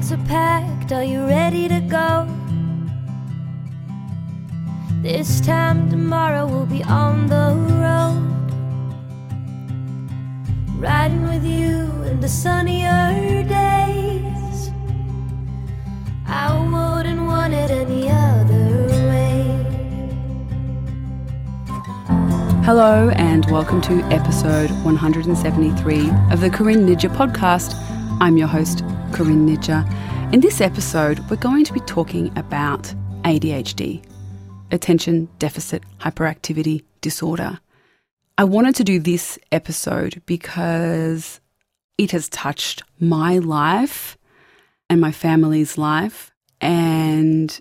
bags are packed, are you ready to go? This time tomorrow we'll be on the road. Riding with you in the sunnier days. I wouldn't want it any other way. Hello, and welcome to episode 173 of the Corinne Ninja podcast. I'm your host, Corinne Nidja. In this episode, we're going to be talking about ADHD, attention deficit hyperactivity disorder. I wanted to do this episode because it has touched my life and my family's life, and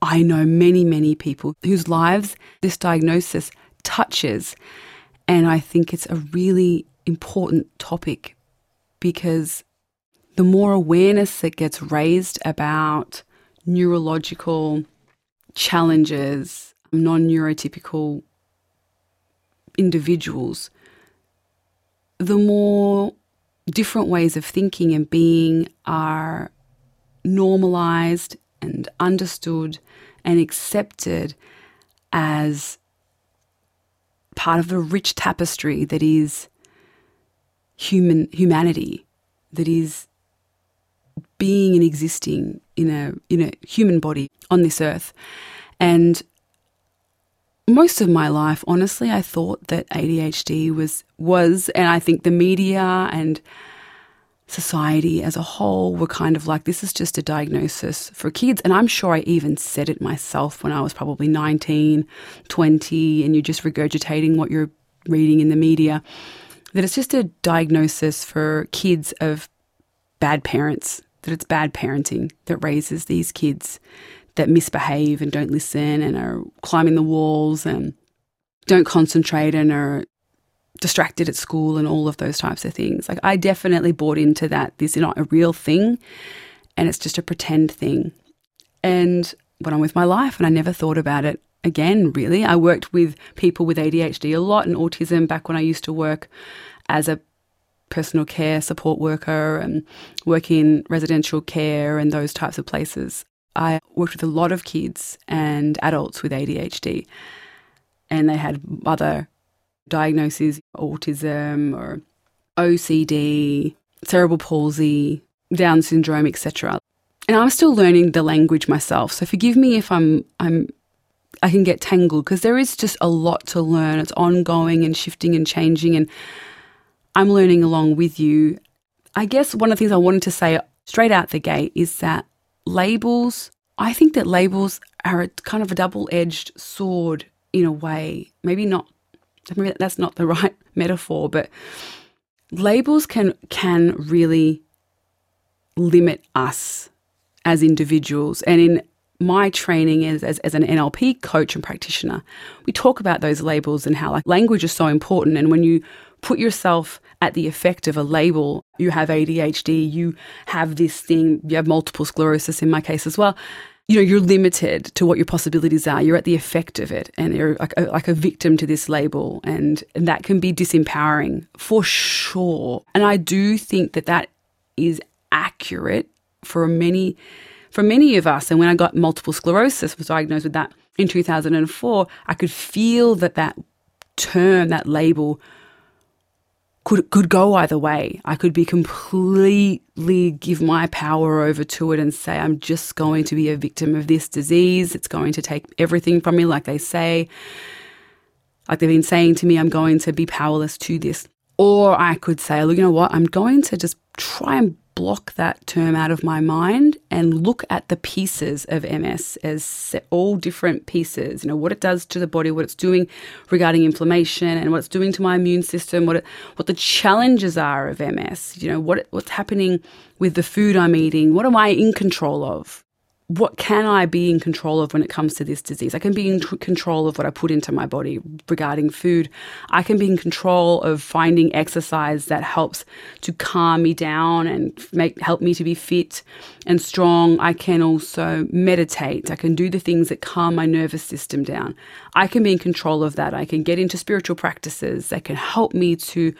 I know many, many people whose lives this diagnosis touches. And I think it's a really important topic because the more awareness that gets raised about neurological challenges, non neurotypical individuals, the more different ways of thinking and being are normalized and understood and accepted as part of the rich tapestry that is human humanity that is being and existing in a in a human body on this earth. And most of my life honestly I thought that ADHD was was and I think the media and society as a whole were kind of like this is just a diagnosis for kids. And i'm sure i even said it myself when i was probably 19 20 and you're just regurgitating what you're reading in the media that it's just a diagnosis for kids of bad parents that it's bad parenting that raises these kids that misbehave and don't listen and are climbing the walls and don't concentrate and are distracted at school and all of those types of things. Like I definitely bought into that. This is not a real thing and it's just a pretend thing. And went on with my life and I never thought about it again, really. I worked with people with ADHD a lot and autism back when I used to work as a personal care support worker and work in residential care and those types of places. I worked with a lot of kids and adults with ADHD and they had other diagnoses, autism or OCD, cerebral palsy, Down syndrome, etc. And I'm still learning the language myself. So forgive me if I'm I'm I can get tangled because there is just a lot to learn. It's ongoing and shifting and changing and I'm learning along with you. I guess one of the things I wanted to say straight out the gate is that labels, I think that labels are a kind of a double-edged sword in a way. Maybe not maybe that's not the right metaphor, but labels can can really limit us as individuals. And in my training as, as, as, an NLP coach and practitioner, we talk about those labels and how like language is so important. And when you put yourself at the effect of a label, you have ADHD, you have this thing, you have multiple sclerosis in my case as well you know, you're limited to what your possibilities are. You're at the effect of it, and you're like a, like a victim to this label, and, and that can be disempowering for sure. And I do think that that is accurate for many for many of us. And when I got multiple sclerosis, was diagnosed with that in 2004, I could feel that that term, that label could could go either way. I could be completely give my power over to it and say I'm just going to be a victim of this disease. It's going to take everything from me, like they say. Like they've been saying to me, I'm going to be powerless to this. Or I could say, look, you know what? I'm going to just try and block that term out of my mind and look at the pieces of MS as all different pieces, you know, what it does to the body, what it's doing regarding inflammation and what it's doing to my immune system, what it, what the challenges are of MS, you know, what what's happening with the food I'm eating, what am I in control of? What can I be in control of when it comes to this disease? I can be in control of what I put into my body regarding food. I can be in control of finding exercise that helps to calm me down and make help me to be fit and strong. I can also meditate. I can do the things that calm my nervous system down. I can be in control of that. I can get into spiritual practices that can help me to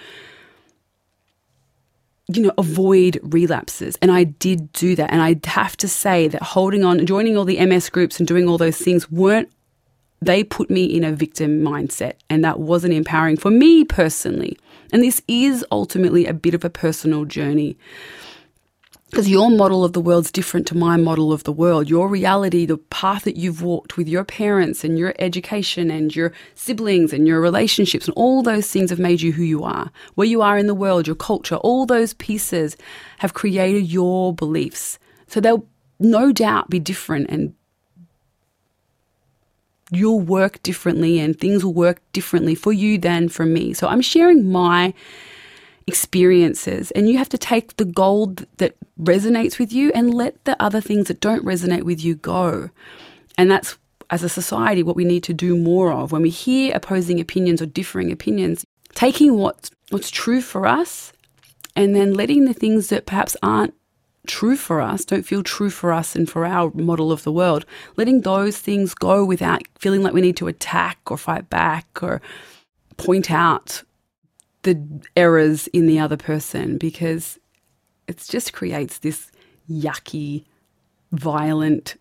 you know, avoid relapses. And I did do that. And I have to say that holding on, joining all the MS groups and doing all those things weren't, they put me in a victim mindset. And that wasn't empowering for me personally. And this is ultimately a bit of a personal journey because your model of the world's different to my model of the world. Your reality, the path that you've walked with your parents and your education and your siblings and your relationships and all those things have made you who you are. Where you are in the world, your culture, all those pieces have created your beliefs. So they'll no doubt be different and you'll work differently and things will work differently for you than for me. So I'm sharing my experiences and you have to take the gold that resonates with you and let the other things that don't resonate with you go. And that's as a society what we need to do more of when we hear opposing opinions or differing opinions, taking what's what's true for us and then letting the things that perhaps aren't true for us, don't feel true for us and for our model of the world, letting those things go without feeling like we need to attack or fight back or point out the errors in the other person because it just creates this yucky, violent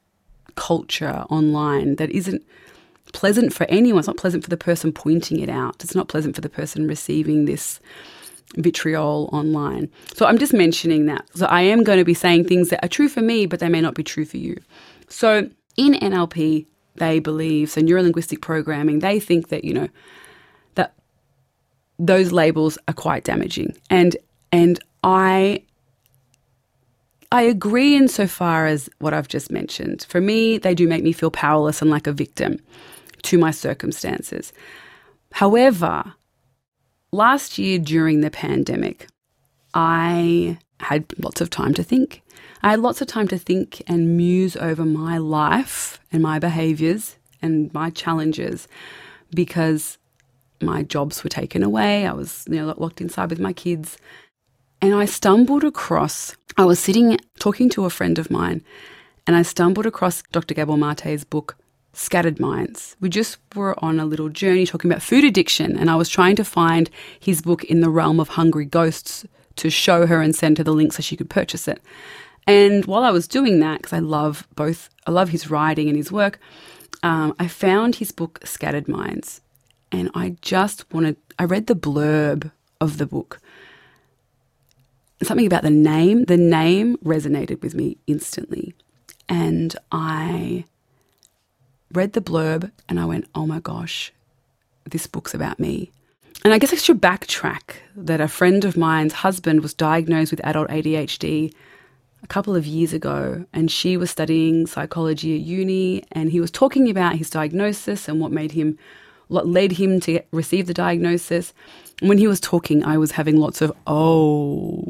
culture online that isn't pleasant for anyone. It's not pleasant for the person pointing it out. It's not pleasant for the person receiving this vitriol online. So I'm just mentioning that. So I am going to be saying things that are true for me, but they may not be true for you. So in NLP, they believe, so neurolinguistic programming, they think that, you know, those labels are quite damaging. And and I I agree insofar as what I've just mentioned. For me, they do make me feel powerless and like a victim to my circumstances. However, last year during the pandemic, I had lots of time to think. I had lots of time to think and muse over my life and my behaviors and my challenges because my jobs were taken away. I was you know, locked inside with my kids. And I stumbled across, I was sitting talking to a friend of mine, and I stumbled across Dr. Gabor Mate's book, Scattered Minds. We just were on a little journey talking about food addiction, and I was trying to find his book in the realm of hungry ghosts to show her and send her the link so she could purchase it. And while I was doing that, because I love both, I love his writing and his work, um, I found his book, Scattered Minds. And I just wanted, I read the blurb of the book something about the name, the name resonated with me instantly. And I read the blurb and I went, oh my gosh, this book's about me. And I guess I should backtrack that a friend of mine's husband was diagnosed with adult ADHD a couple of years ago, and she was studying psychology at uni, and he was talking about his diagnosis and what made him, led him to receive the diagnosis. When he was talking, I was having lots of, oh,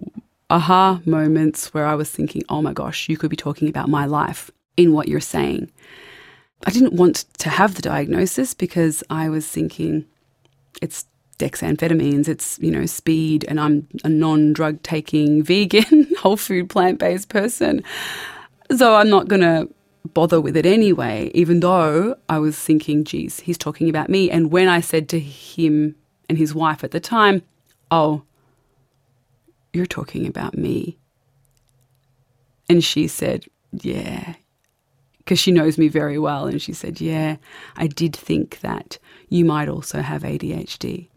aha moments where I was thinking, oh my gosh, you could be talking about my life in what you're saying. I didn't want to have the diagnosis because I was thinking it's dexamphetamines, it's, you know, speed, and I'm a non drug taking vegan, whole food, plant based person. So I'm not going to bother with it anyway, even though I was thinking, geez, he's talking about me. And when I said to him and his wife at the time, oh, you're talking about me. And she said, Yeah. Because she knows me very well. And she said, Yeah, I did think that you might also have ADHD.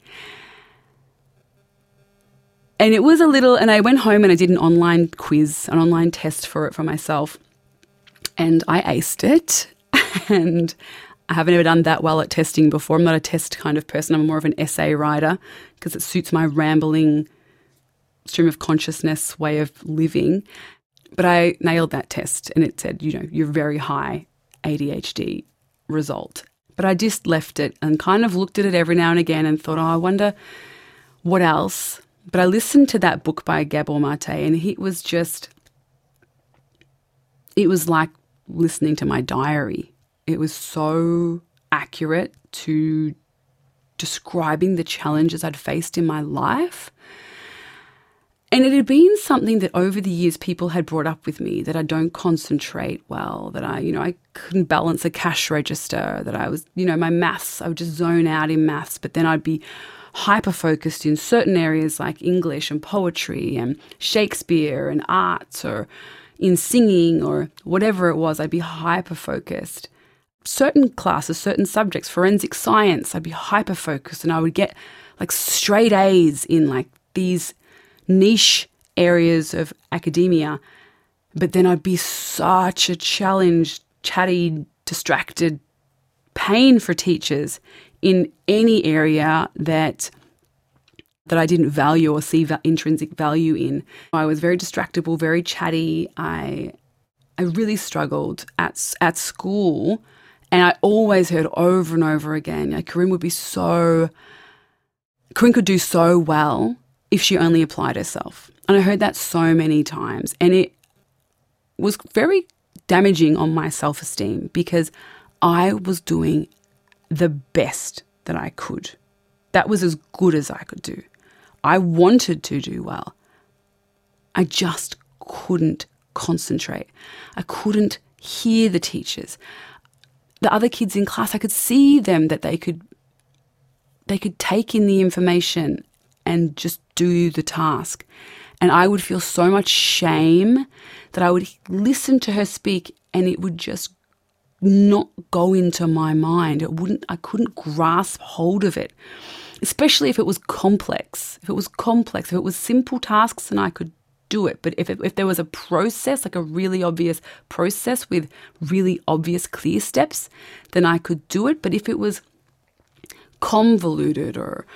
And it was a little, and I went home and I did an online quiz, an online test for it for myself. And I aced it. And I haven't ever done that well at testing before. I'm not a test kind of person. I'm more of an essay writer because it suits my rambling stream of consciousness way of living. But I nailed that test and it said, you know, you're very high ADHD result. But I just left it and kind of looked at it every now and again and thought, oh, I wonder what else. But I listened to that book by Gabor Mate and it was just, it was like listening to my diary. It was so accurate to describing the challenges I'd faced in my life and it had been something that over the years people had brought up with me that I don't concentrate well, that I, you know, I couldn't balance a cash register, that I was, you know, my maths, I would just zone out in maths, but then I'd be hyper focused in certain areas like English and poetry and Shakespeare and arts or in singing or whatever it was, I'd be hyper focused. Certain classes, certain subjects, forensic science, I'd be hyper focused and I would get like straight A's in like these niche areas of academia. But then I'd be such a challenged, chatty, distracted pain for teachers in any area that that I didn't value or see va- intrinsic value in. I was very distractible, very chatty. I I really struggled at at school, and I always heard over and over again, like Corinne would be so Corinne could do so well if she only applied herself. And I heard that so many times, and it was very damaging on my self esteem because I was doing the best that I could. That was as good as I could do. I wanted to do well. I just couldn't concentrate. I couldn't hear the teachers. The other kids in class, I could see them that they could they could take in the information and just do the task. And I would feel so much shame that I would listen to her speak and it would just not go into my mind. It wouldn't I couldn't grasp hold of it especially if it was complex. If it was complex, if it was simple tasks, then I could do it. But if, it, if there was a process, like a really obvious process with really obvious clear steps, then I could do it. But if it was convoluted or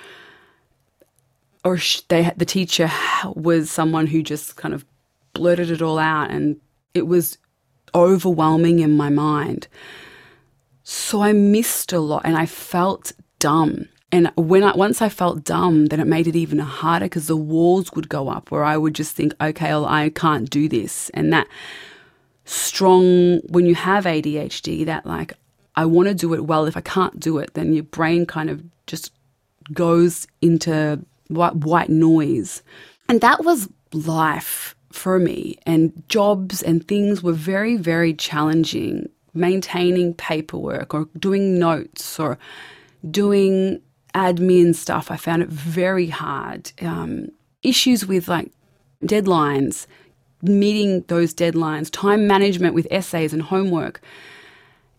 or they the teacher was someone who just kind of blurted it all out and it was overwhelming in my mind. So I missed a lot and I felt dumb. And when I, once I felt dumb, then it made it even harder because the walls would go up where I would just think, okay, well, I can't do this. And that strong, when you have ADHD, that like, I want to do it well. If I can't do it, then your brain kind of just goes into white, white noise. And that was life for me. And jobs and things were very, very challenging. Maintaining paperwork or doing notes or doing admin stuff, I found it very hard. Um, issues with like deadlines, meeting those deadlines, time management with essays and homework.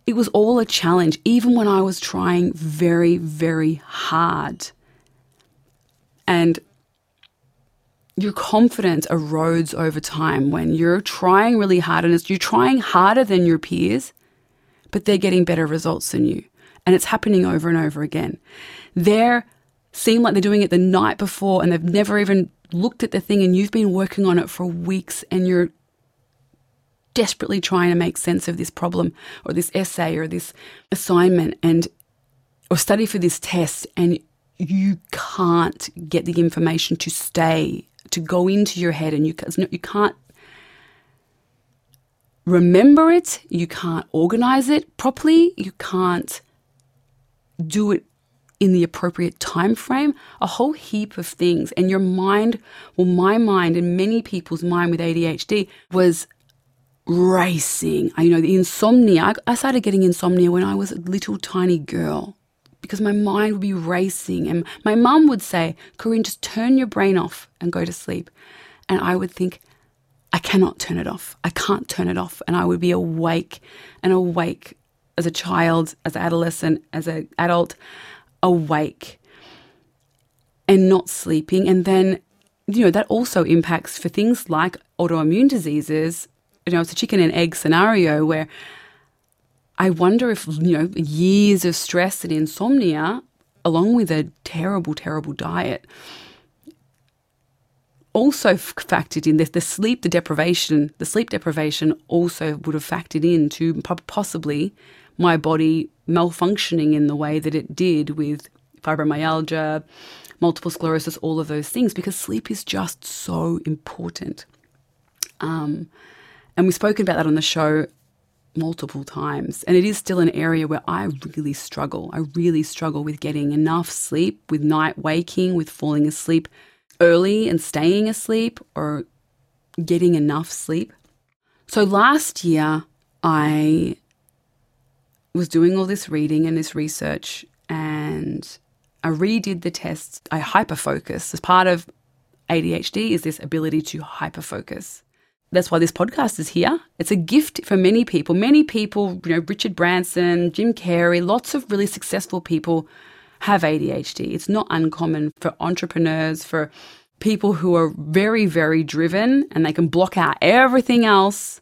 It was all a challenge, even when I was trying very, very hard. And your confidence erodes over time when you're trying really hard and you're trying harder than your peers, but they're getting better results than you. And it's happening over and over again. They seem like they're doing it the night before and they've never even looked at the thing and you've been working on it for weeks and you're desperately trying to make sense of this problem or this essay or this assignment and or study for this test and you can't get the information to stay to go into your head and you you can't remember it you can't organize it properly you can't do it in the appropriate time frame, a whole heap of things. And your mind, well, my mind and many people's mind with ADHD was racing. I, you know, the insomnia. I, started getting insomnia when I was a little tiny girl because my mind would be racing. And my mum would say, Corinne, just turn your brain off and go to sleep. And I would think, I cannot turn it off. I can't turn it off. And I would be awake and awake as a child, as an adolescent, as an adult awake and not sleeping. And then, you know, that also impacts for things like autoimmune diseases. You know, it's a chicken and egg scenario where I wonder if, you know, years of stress and insomnia, along with a terrible, terrible diet, also factored in this the sleep the deprivation the sleep deprivation also would have factored in to possibly my body malfunctioning in the way that it did with fibromyalgia, multiple sclerosis, all of those things, because sleep is just so important. Um, and we've spoken about that on the show multiple times. And it is still an area where I really struggle. I really struggle with getting enough sleep, with night waking, with falling asleep early and staying asleep, or getting enough sleep. So last year, I was doing all this reading and this research, and I redid the tests. I hyperfocus. As part of ADHD is this ability to hyperfocus. That's why this podcast is here. It's a gift for many people. Many people, you know, Richard Branson, Jim Carrey, lots of really successful people have ADHD. It's not uncommon for entrepreneurs, for people who are very, very driven and they can block out everything else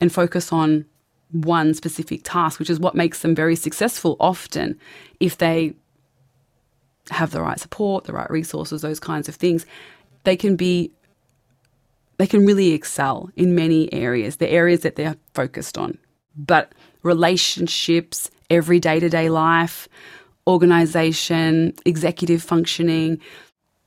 and focus on one specific task, which is what makes them very successful often if they have the right support, the right resources, those kinds of things. They can be they can really excel in many areas, the areas that they're focused on. But relationships, every day to day life, organization, executive functioning,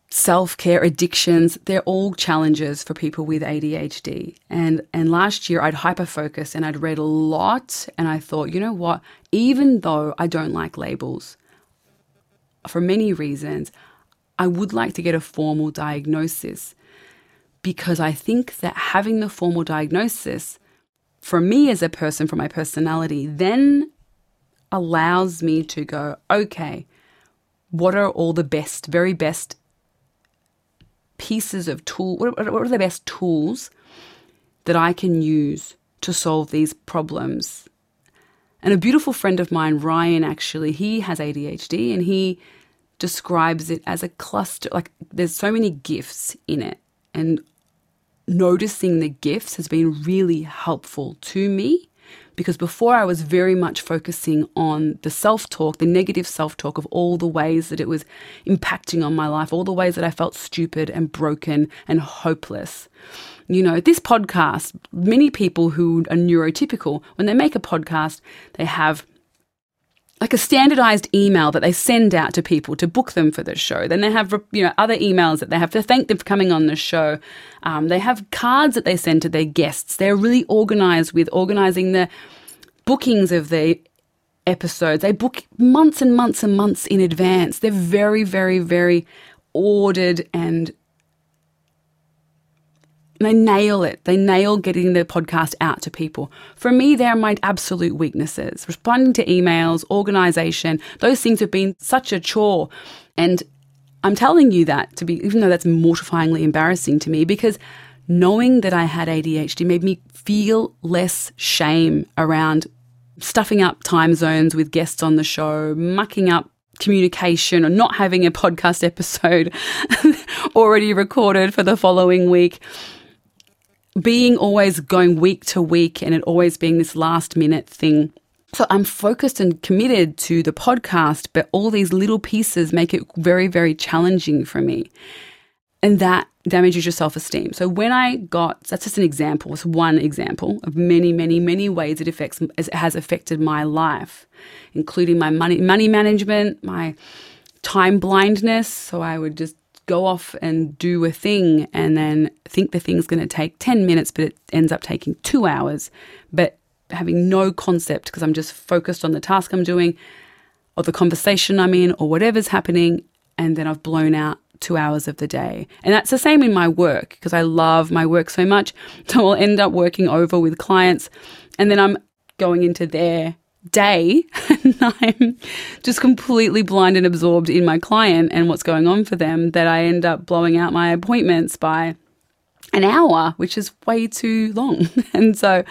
self care, addictions, they're all challenges for people with ADHD. And, and last year I'd hyper focus and I'd read a lot and I thought, you know what? Even though I don't like labels, for many reasons, I would like to get a formal diagnosis because I think that having the formal diagnosis for me as a person, for my personality, then allows me to go, okay, what are all the best, very best pieces of tool? What are the best tools that I can use to solve these problems? And a beautiful friend of mine, Ryan, actually, he has ADHD and he describes it as a cluster. Like there's so many gifts in it. And noticing the gifts has been really helpful to me because before I was very much focusing on the self talk, the negative self talk of all the ways that it was impacting on my life, all the ways that I felt stupid and broken and hopeless. You know, this podcast, many people who are neurotypical, when they make a podcast, they have like a standardized email that they send out to people to book them for the show. Then they have you know other emails that they have to thank them for coming on the show. Um, they have cards that they send to their guests. They're really organized with organizing the bookings of the episodes. They book months and months and months in advance. They're very, very, very ordered and they nail it. They nail getting the podcast out to people. For me, they're my absolute weaknesses. Responding to emails, organization, those things have been such a chore. And I'm telling you that to be, even though that's mortifyingly embarrassing to me, because knowing that I had ADHD made me feel less shame around stuffing up time zones with guests on the show, mucking up communication or not having a podcast episode already recorded for the following week being always going week to week and it always being this last minute thing. So I'm focused and committed to the podcast, but all these little pieces make it very, very challenging for me. And that damages your self esteem. So when I got, that's just an example, it's one example of many, many, many ways it affects, it has affected my life, including my money, money management, my time blindness. So I would just go off and do a thing and then think the thing's going to take 10 minutes, but it ends up taking two hours, but having no concept because I'm just focused on the task I'm doing or the conversation I'm in or whatever's happening. And then I've blown out two hours of the day. And that's the same in my work because I love my work so much. So I'll end up working over with clients and then I'm going into their day and I'm just completely blind and absorbed in my client and what's going on for them that I end up blowing out my appointments by an hour, which is way too long. and so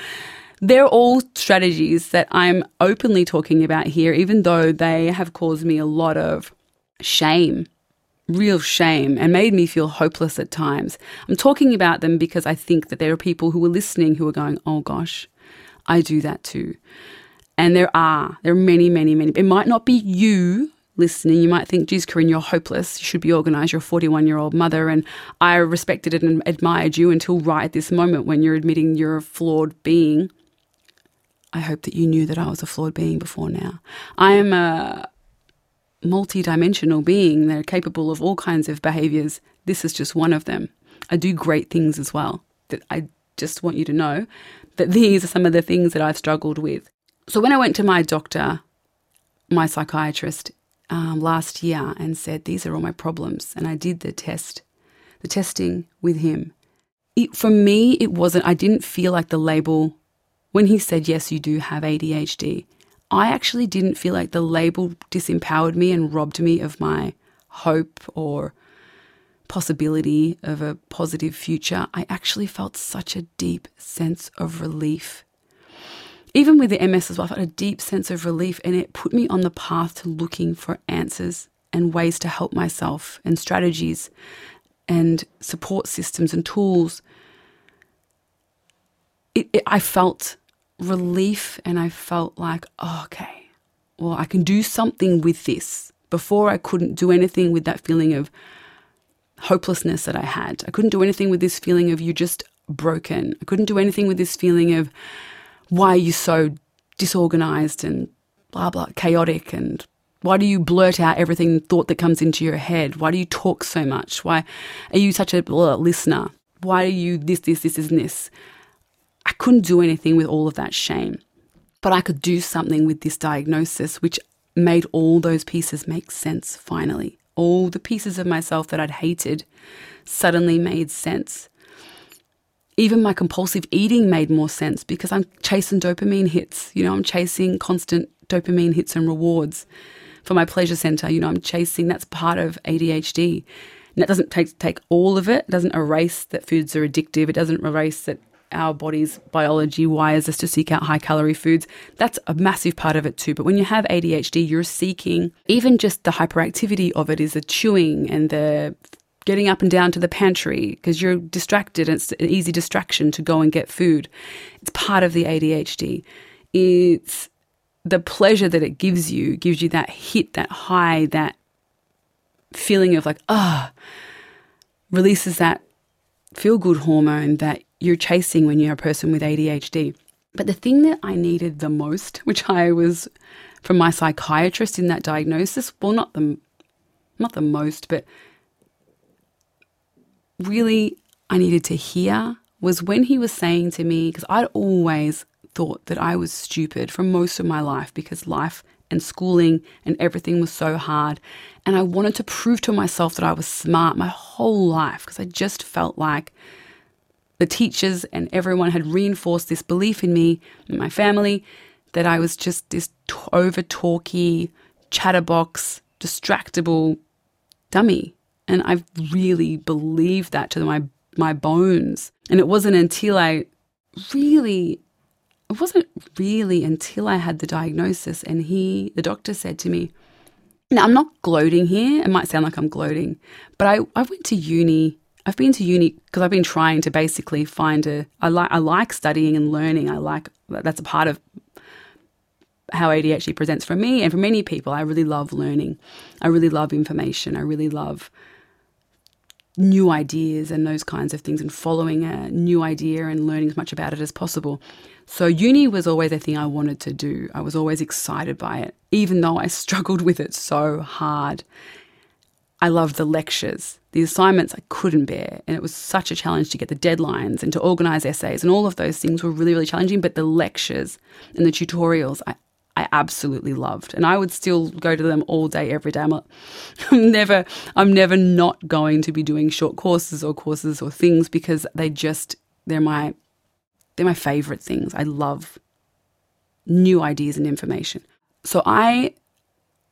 they're all strategies that I'm openly talking about here, even though they have caused me a lot of shame, real shame, and made me feel hopeless at times. I'm talking about them because I think that there are people who are listening who are going, oh gosh, I do that too. And there are, there are many, many, many. It might not be you listening. You might think, geez, Corinne, you're hopeless. You should be organized. You're a 41 year old mother. And I respected and admired you until right at this moment when you're admitting you're a flawed being. I hope that you knew that I was a flawed being before now. I am a multi-dimensional being. They're capable of all kinds of behaviors. This is just one of them. I do great things as well. That I just want you to know that these are some of the things that I've struggled with. So when I went to my doctor, my psychiatrist, um, last year and said, These are all my problems. And I did the test, the testing with him. It, for me, it wasn't, I didn't feel like the label, when he said, Yes, you do have ADHD, I actually didn't feel like the label disempowered me and robbed me of my hope or possibility of a positive future. I actually felt such a deep sense of relief. Even with the MS as well, I felt a deep sense of relief, and it put me on the path to looking for answers and ways to help myself and strategies and support systems and tools. It, it, I felt relief and I felt like, oh, okay, well, I can do something with this. Before, I couldn't do anything with that feeling of hopelessness that I had. I couldn't do anything with this feeling of you're just broken. I couldn't do anything with this feeling of why are you so disorganized and blah, blah, chaotic and why do you blurt out everything thought that comes into your head? Why do you talk so much? Why are you such a blah, listener? Why are you this, this, this, this, and this? I couldn't do anything with all of that shame, but I could do something with this diagnosis, which made all those pieces make sense finally. All the pieces of myself that I'd hated suddenly made sense. Even my compulsive eating made more sense because I'm chasing dopamine hits. You know, I'm chasing constant dopamine hits and rewards for my pleasure center. You know, I'm chasing, that's part of ADHD. And that doesn't take, take all of it. It doesn't erase that foods are addictive. It doesn't erase that our body's biology wires us to seek out high calorie foods. That's a massive part of it too. But when you have ADHD, you're seeking even just the hyperactivity of it is the chewing and the getting up and down to the pantry because you're distracted. It's an easy distraction to go and get food. It's part of the ADHD. It's the pleasure that it gives you, gives you that hit, that high, that feeling of like, ah, oh, releases that feel good hormone that you're chasing when you're a person with ADHD. But the thing that I needed the most, which I was from my psychiatrist in that diagnosis, well, not the not the most, but really I needed to hear was when he was saying to me, because I'd always thought that I was stupid for most of my life because life and schooling and everything was so hard. And I wanted to prove to myself that I was smart my whole life because I just felt like the teachers and everyone had reinforced this belief in me and my family that I was just this over talky, chatterbox, distractible dummy. And I've really believed that to my my bones. And it wasn't until I really it wasn't really until I had the diagnosis and he the doctor said to me, now I'm not gloating here, it might sound like I'm gloating, but I, I went to uni I've been to uni because I've been trying to basically find a. I like I like studying and learning. I like that's a part of how ADHD presents for me and for many people. I really love learning. I really love information. I really love new ideas and those kinds of things and following a new idea and learning as much about it as possible. So uni was always a thing I wanted to do. I was always excited by it, even though I struggled with it so hard. I loved the lectures. The assignments I couldn't bear. And it was such a challenge to get the deadlines and to organize essays. And all of those things were really, really challenging. But the lectures and the tutorials, I, I absolutely loved. And I would still go to them all day, every day. I'm, like, I'm never, I'm never not going to be doing short courses or courses or things because they just, they're my, they're my favorite things. I love new ideas and information. So I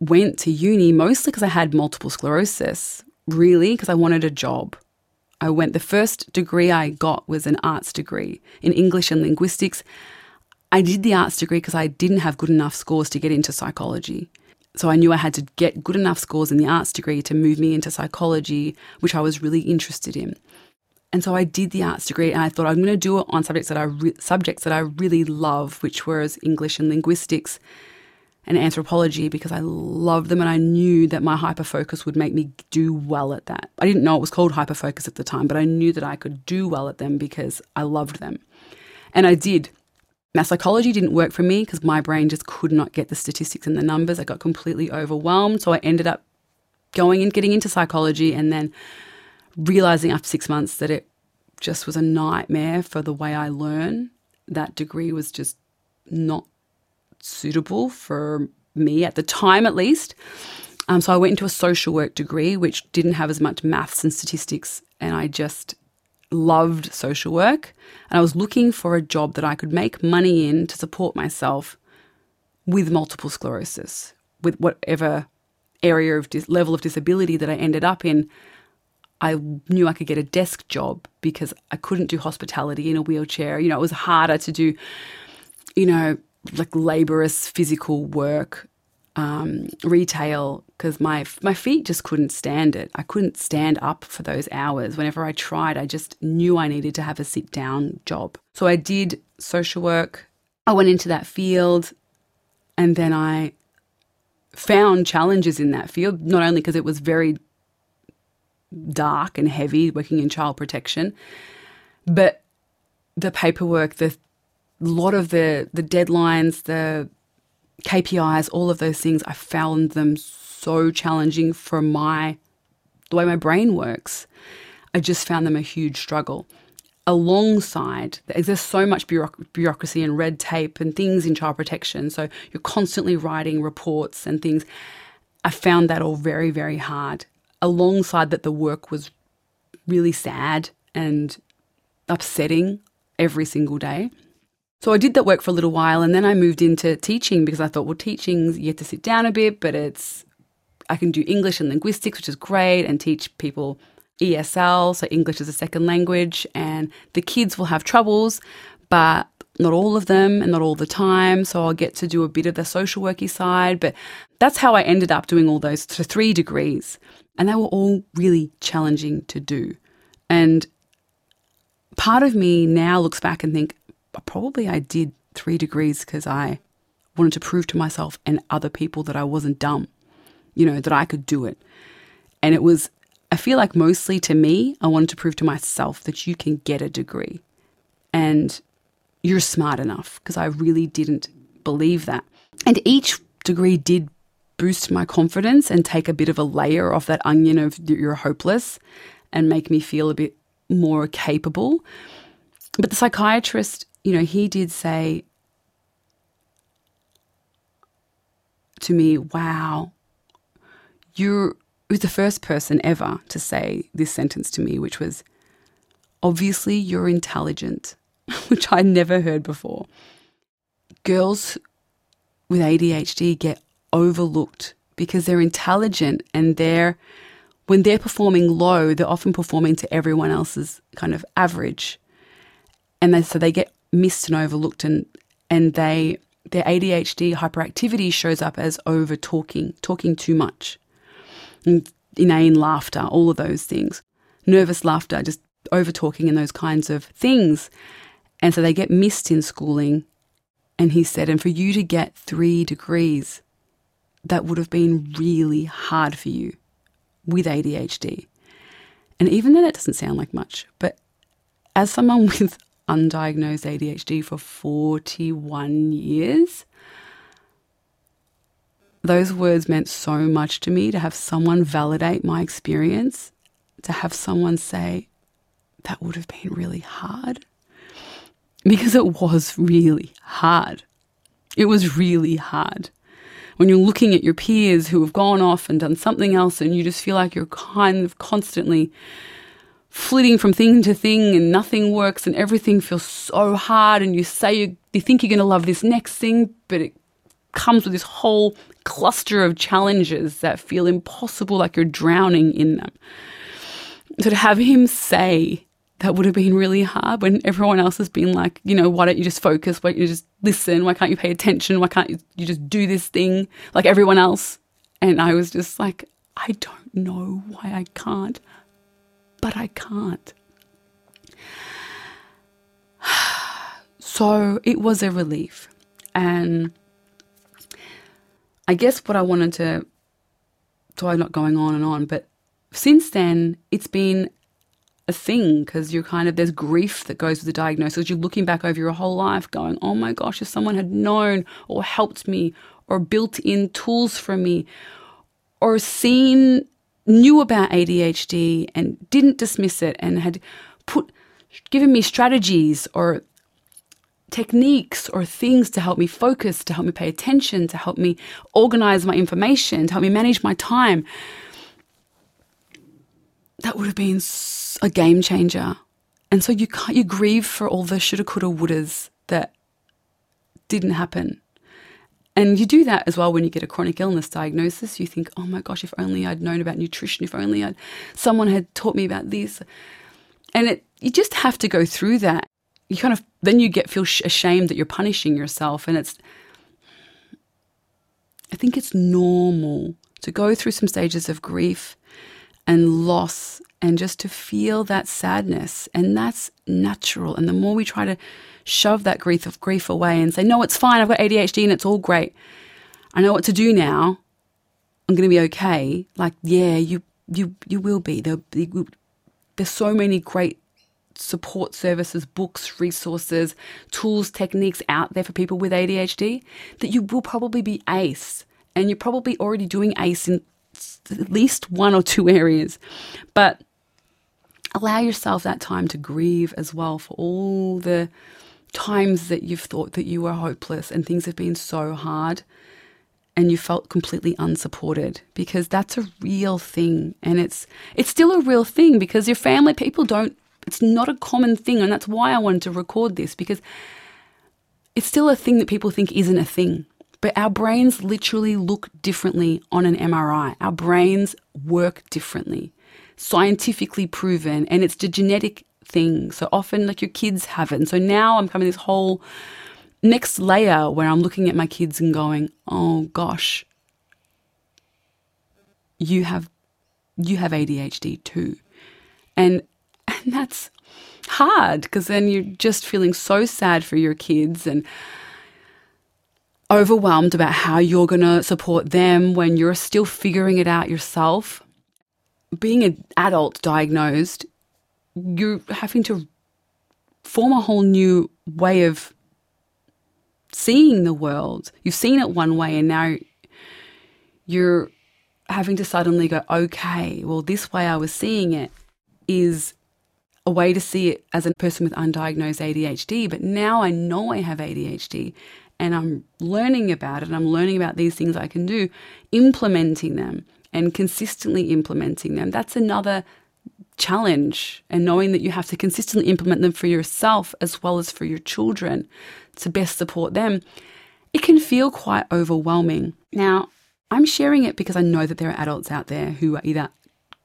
went to uni mostly because I had multiple sclerosis, really, because I wanted a job. I went, the first degree I got was an arts degree in English and linguistics. I did the arts degree because I didn't have good enough scores to get into psychology. So I knew I had to get good enough scores in the arts degree to move me into psychology, which I was really interested in. And so I did the arts degree, and I thought I'm going to do it on subjects that I re- subjects that I really love, which was English and linguistics and anthropology because I loved them and I knew that my hyperfocus would make me do well at that. I didn't know it was called hyperfocus at the time, but I knew that I could do well at them because I loved them. And I did. Math psychology didn't work for me because my brain just could not get the statistics and the numbers. I got completely overwhelmed. So I ended up going and getting into psychology and then realizing after six months that it just was a nightmare for the way I learn. That degree was just not suitable for me at the time, at least. Um, so I went into a social work degree, which didn't have as much maths and statistics, and I just loved social work. And I was looking for a job that I could make money in to support myself with multiple sclerosis, with whatever area of dis- level of disability that I ended up in, I knew I could get a desk job because I couldn't do hospitality in a wheelchair. You know, it was harder to do, you know, like laborious physical work, um, retail, because my my feet just couldn't stand it. I couldn't stand up for those hours. Whenever I tried, I just knew I needed to have a sit down job. So I did social work. I went into that field, and then I found challenges in that field. Not only because it was very dark and heavy working in child protection, but the paperwork, the lot of the the deadlines, the KPIs, all of those things, I found them so challenging for my the way my brain works. I just found them a huge struggle. Alongside, there's so much bureaucracy and red tape and things in child protection. So you're constantly writing reports and things. I found that all very, very hard. Alongside that, the work was really sad and upsetting every single day. So I did that work for a little while and then I moved into teaching because I thought, well, teaching, you have to sit down a bit, but it's, I can do English and linguistics, which is great, and teach people ESL, so English as a second language. And the kids will have troubles, but not all of them and not all the time. So I'll get to do a bit of the social worky side. But that's how I ended up doing all those three degrees. And they were all really challenging to do. And part of me now looks back and think, probably I did three degrees because I wanted to prove to myself and other people that I wasn't dumb, you know, that I could do it. And it was, I feel like mostly to me, I wanted to prove to myself that you can get a degree and you're smart enough because I really didn't believe that. And each degree did boost my confidence and take a bit of a layer off that onion of you're hopeless and make me feel a bit more capable. But the psychiatrist you know, he did say to me, wow, you're was the first person ever to say this sentence to me, which was, obviously you're intelligent, which I'd never heard before. Girls with ADHD get overlooked because they're intelligent and they're when they're performing low, they're often performing to everyone else's kind of average. And they, so they get missed and overlooked and and they their ADHD hyperactivity shows up as over talking, talking too much, and inane laughter, all of those things, nervous laughter, just over talking and those kinds of things. And so they get missed in schooling. And he said, and for you to get three degrees, that would have been really hard for you with ADHD. And even though that doesn't sound like much, but as someone with undiagnosed ADHD for 41 years. Those words meant so much to me to have someone validate my experience, to have someone say, that would have been really hard. Because it was really hard. It was really hard. When you're looking at your peers who have gone off and done something else, and you just feel like you're kind of constantly flitting from thing to thing and nothing works and everything feels so hard and you say you, you think you're going to love this next thing but it comes with this whole cluster of challenges that feel impossible like you're drowning in them. So to have him say that would have been really hard when everyone else has been like you know why don't you just focus? Why don't you just listen? Why can't you pay attention? Why can't you, you just do this thing? Like everyone else. And i was just like i don't know why i can't but I can't. So it was a relief. And I guess what I wanted to, so I'm not going on and on, but since then, it's been a thing because you're kind of, there's grief that goes with the diagnosis. You're looking back over your whole life going, oh my gosh, if someone had known or helped me or built in tools for me or seen knew about ADHD and didn't dismiss it and had put given me strategies or techniques or things to help me focus, to help me pay attention, to help me organize my information, to help me manage my time. That would have been a game changer. And so you you grieve for all the shoulda, coulda, wouldas that didn't happen. And you do that as well when you get a chronic illness diagnosis. You think, oh my gosh, if only I'd known about nutrition, if only I'd, someone had taught me about this. And it, you just have to go through that. You kind of, then you get feel ashamed that you're punishing yourself. And it's, I think it's normal to go through some stages of grief and loss and just to feel that sadness. And that's natural. And the more we try to shove that grief of grief away and say, no, it's fine. I've got ADHD and it's all great. I know what to do now. I'm going to be okay. Like, yeah, you, you, you will be. There, there's so many great support services, books, resources, tools, techniques out there for people with ADHD that you will probably be ace. And you're probably already doing ace in at least one or two areas. But allow yourself that time to grieve as well for all the times that you've thought that you were hopeless and things have been so hard and you felt completely unsupported because that's a real thing. And it's it's still a real thing because your family people don't it's not a common thing. And that's why I wanted to record this because it's still a thing that people think isn't a thing but our brains literally look differently on an MRI our brains work differently scientifically proven and it's the genetic thing. So often, like your kids have it. And so now I'm coming this whole next layer where I'm looking at my kids and going, oh gosh, you have you have ADHD too. And and that's hard because then you're just feeling so sad for your kids and overwhelmed about how you're going to support them when you're still figuring it out yourself being an adult diagnosed, you're having to form a whole new way of seeing the world. You've seen it one way, and now you're having to suddenly go, okay, well, this way I was seeing it is a way to see it as a person with undiagnosed ADHD. But now I know I have ADHD and I'm learning about it. I'm learning about these things I can do, implementing them and consistently implementing them. That's another challenge and knowing that you have to consistently implement them for yourself as well as for your children to best support them. It can feel quite overwhelming. Now, I'm sharing it because I know that there are adults out there who are either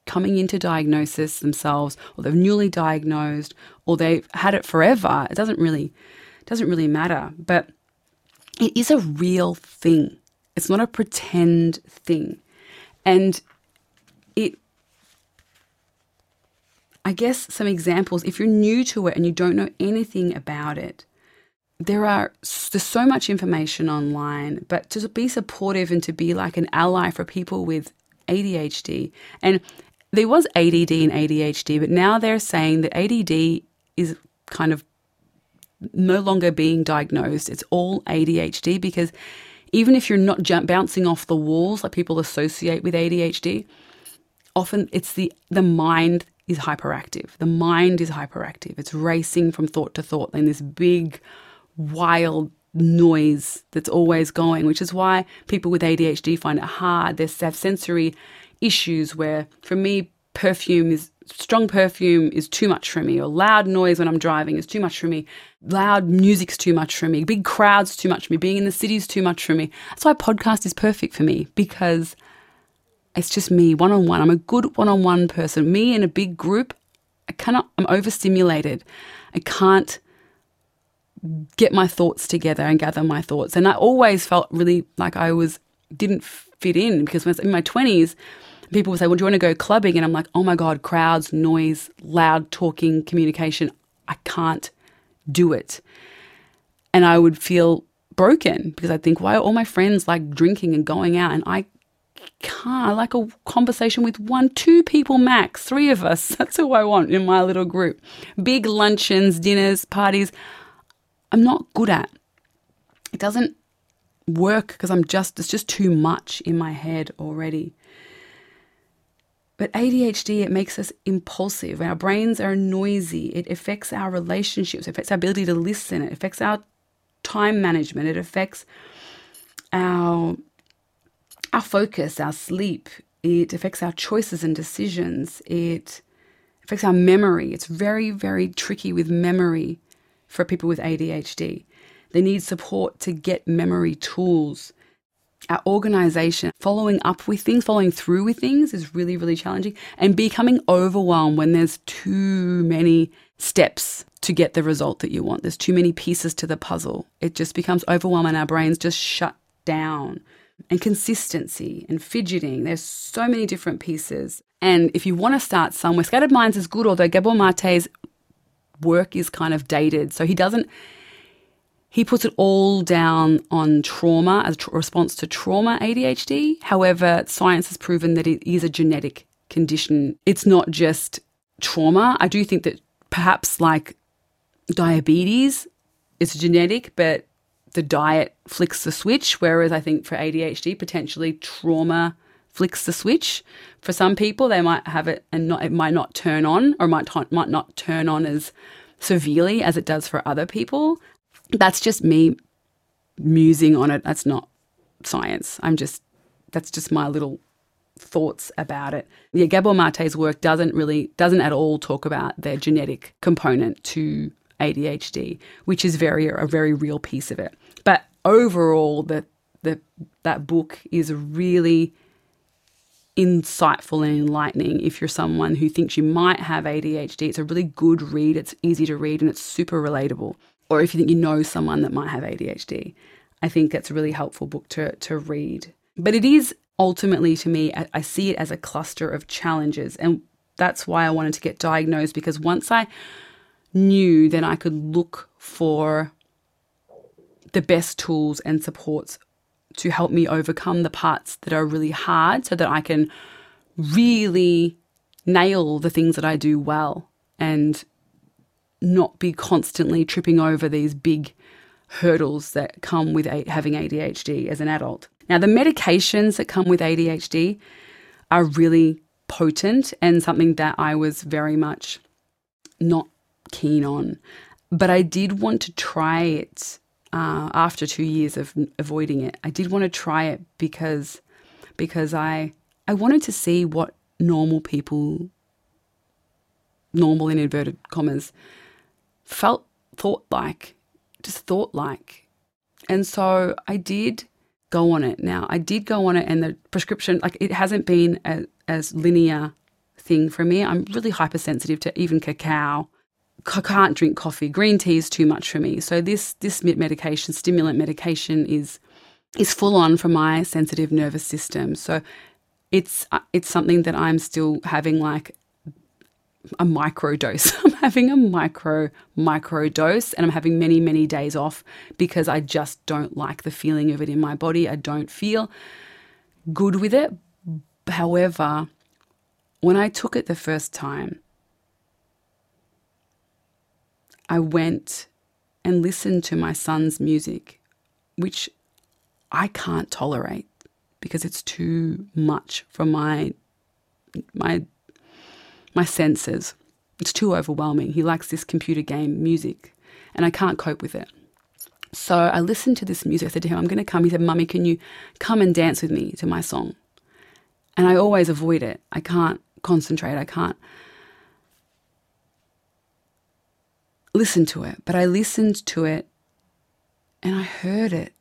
coming into diagnosis themselves or they're newly diagnosed or they've had it forever. It doesn't really doesn't really matter, but it is a real thing. It's not a pretend thing. And it, I guess, some examples, if you're new to it and you don't know anything about it, there are there's so much information online, but to be supportive and to be like an ally for people with ADHD. And there was ADD and ADHD, but now they're saying that ADD is kind of no longer being diagnosed. It's all ADHD because even if you're not jump, bouncing off the walls like people associate with ADHD, often it's the the mind is hyperactive. The mind is hyperactive. It's racing from thought to thought in this big, wild noise that's always going, which is why people with ADHD find it hard. They have sensory issues where, for me, perfume is strong perfume is too much for me, or loud noise when I'm driving is too much for me. Loud music's too much for me. Big crowds too much for me. Being in the city is too much for me. That's why podcast is perfect for me because it's just me one on one. I'm a good one on one person. Me in a big group, I cannot, I'm overstimulated. I can't get my thoughts together and gather my thoughts. And I always felt really like I was, didn't fit in because when I was in my 20s, people would say, Well, do you want to go clubbing? And I'm like, Oh my God, crowds, noise, loud talking, communication. I can't do it. And I would feel broken because I think, Why are all my friends like drinking and going out? And I can't. I like a conversation with one, two people max, three of us. That's who I want in my little group. Big luncheons, dinners, parties. I'm not good at. It doesn't work because I'm just, it's just too much in my head already. But ADHD, it makes us impulsive. Our brains are noisy. It affects our relationships, it affects our ability to listen, it affects our time management, it affects our our focus, our sleep, it affects our choices and decisions, it affects our memory. It's very, very tricky with memory for people with ADHD. They need support to get memory tools our organization, following up with things, following through with things is really, really challenging. And becoming overwhelmed when there's too many steps to get the result that you want. There's too many pieces to the puzzle. It just becomes overwhelming. Our brains just shut down. And consistency and fidgeting. There's so many different pieces. And if you want to start somewhere, Scattered Minds is good, although Gabor Mate's work is kind of dated. So he doesn't he puts it all down on trauma as a response to trauma ADHD. However, science has proven that it is a genetic condition. It's not just trauma. I do think that perhaps like diabetes is genetic, but the diet flicks the switch. Whereas I think for ADHD, potentially trauma flicks the switch. For some people, they might have it and not it might not turn on, or might might not turn on as severely as it does for other people that's just me musing on it. That's not science. I'm just, that's just my little thoughts about it. Yeah, Gabor Mate's work doesn't really, doesn't at all talk about their genetic component to ADHD, which is very, a very real piece of it. But overall, the, the, that book is really insightful and enlightening if you're someone who thinks you might have ADHD. It's a really good read, it's easy to read, and it's super relatable or if you think you know someone that might have ADHD, I think that's a really helpful book to, to read. But it is ultimately, to me, I see it as a cluster of challenges. And that's why I wanted to get diagnosed because once I knew, then I could look for the best tools and supports to help me overcome the parts that are really hard so that I can really nail the things that I do well and not be constantly tripping over these big hurdles that come with having ADHD as an adult. Now, the medications that come with ADHD are really potent and something that I was very much not keen on. But I did want to try it uh, after two years of avoiding it. I did want to try it because because I I wanted to see what normal people, normal in inverted commas, felt, thought like, just thought like. And so I did go on it. Now, I did go on it, and the prescription, like, it hasn't been a, as linear thing for me. I'm really hypersensitive to even cacao. I can't drink coffee. Green tea is too much for me. So this this medication, stimulant medication, is is full on for my sensitive nervous system. So it's uh, it's something that I'm still having like a micro dose. I'm having a micro, micro dose, and I'm having many, many days off because I just don't like the feeling of it in my body. I don't feel good with it. However, when I took it the first time, I went and listened to my son's music, which I can't tolerate because it's too much for my my my senses. It's too overwhelming. He likes this computer game music, and I can't cope with it. So I listened to this music. I said to him, I'm going to come. He said, Mummy, can you come and dance with me to my song? And I always avoid it. I can't concentrate. I can't listen to it. But I listened to it and I heard it.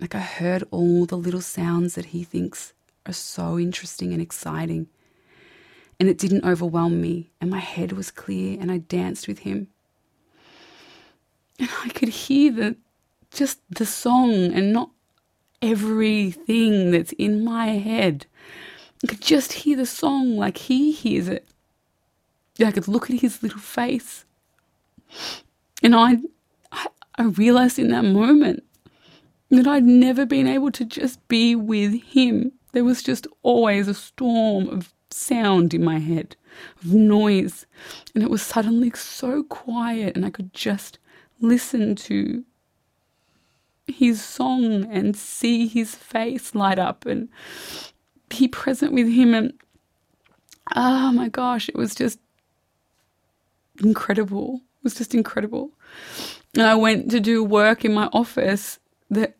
Like I heard all the little sounds that he thinks are so interesting and exciting and it didn't overwhelm me, and my head was clear, and I danced with him. And I could hear the just the song and not everything that's in my head. I could just hear the song like he hears it. I could look at his little face. And I, I, I realized in that moment that I'd never been able to just be with him. There was just always a storm of sound in my head, of noise. And it was suddenly so quiet, and I could just listen to his song and see his face light up and be present with him. And oh my gosh, it was just incredible. It was just incredible. And I went to do work in my office that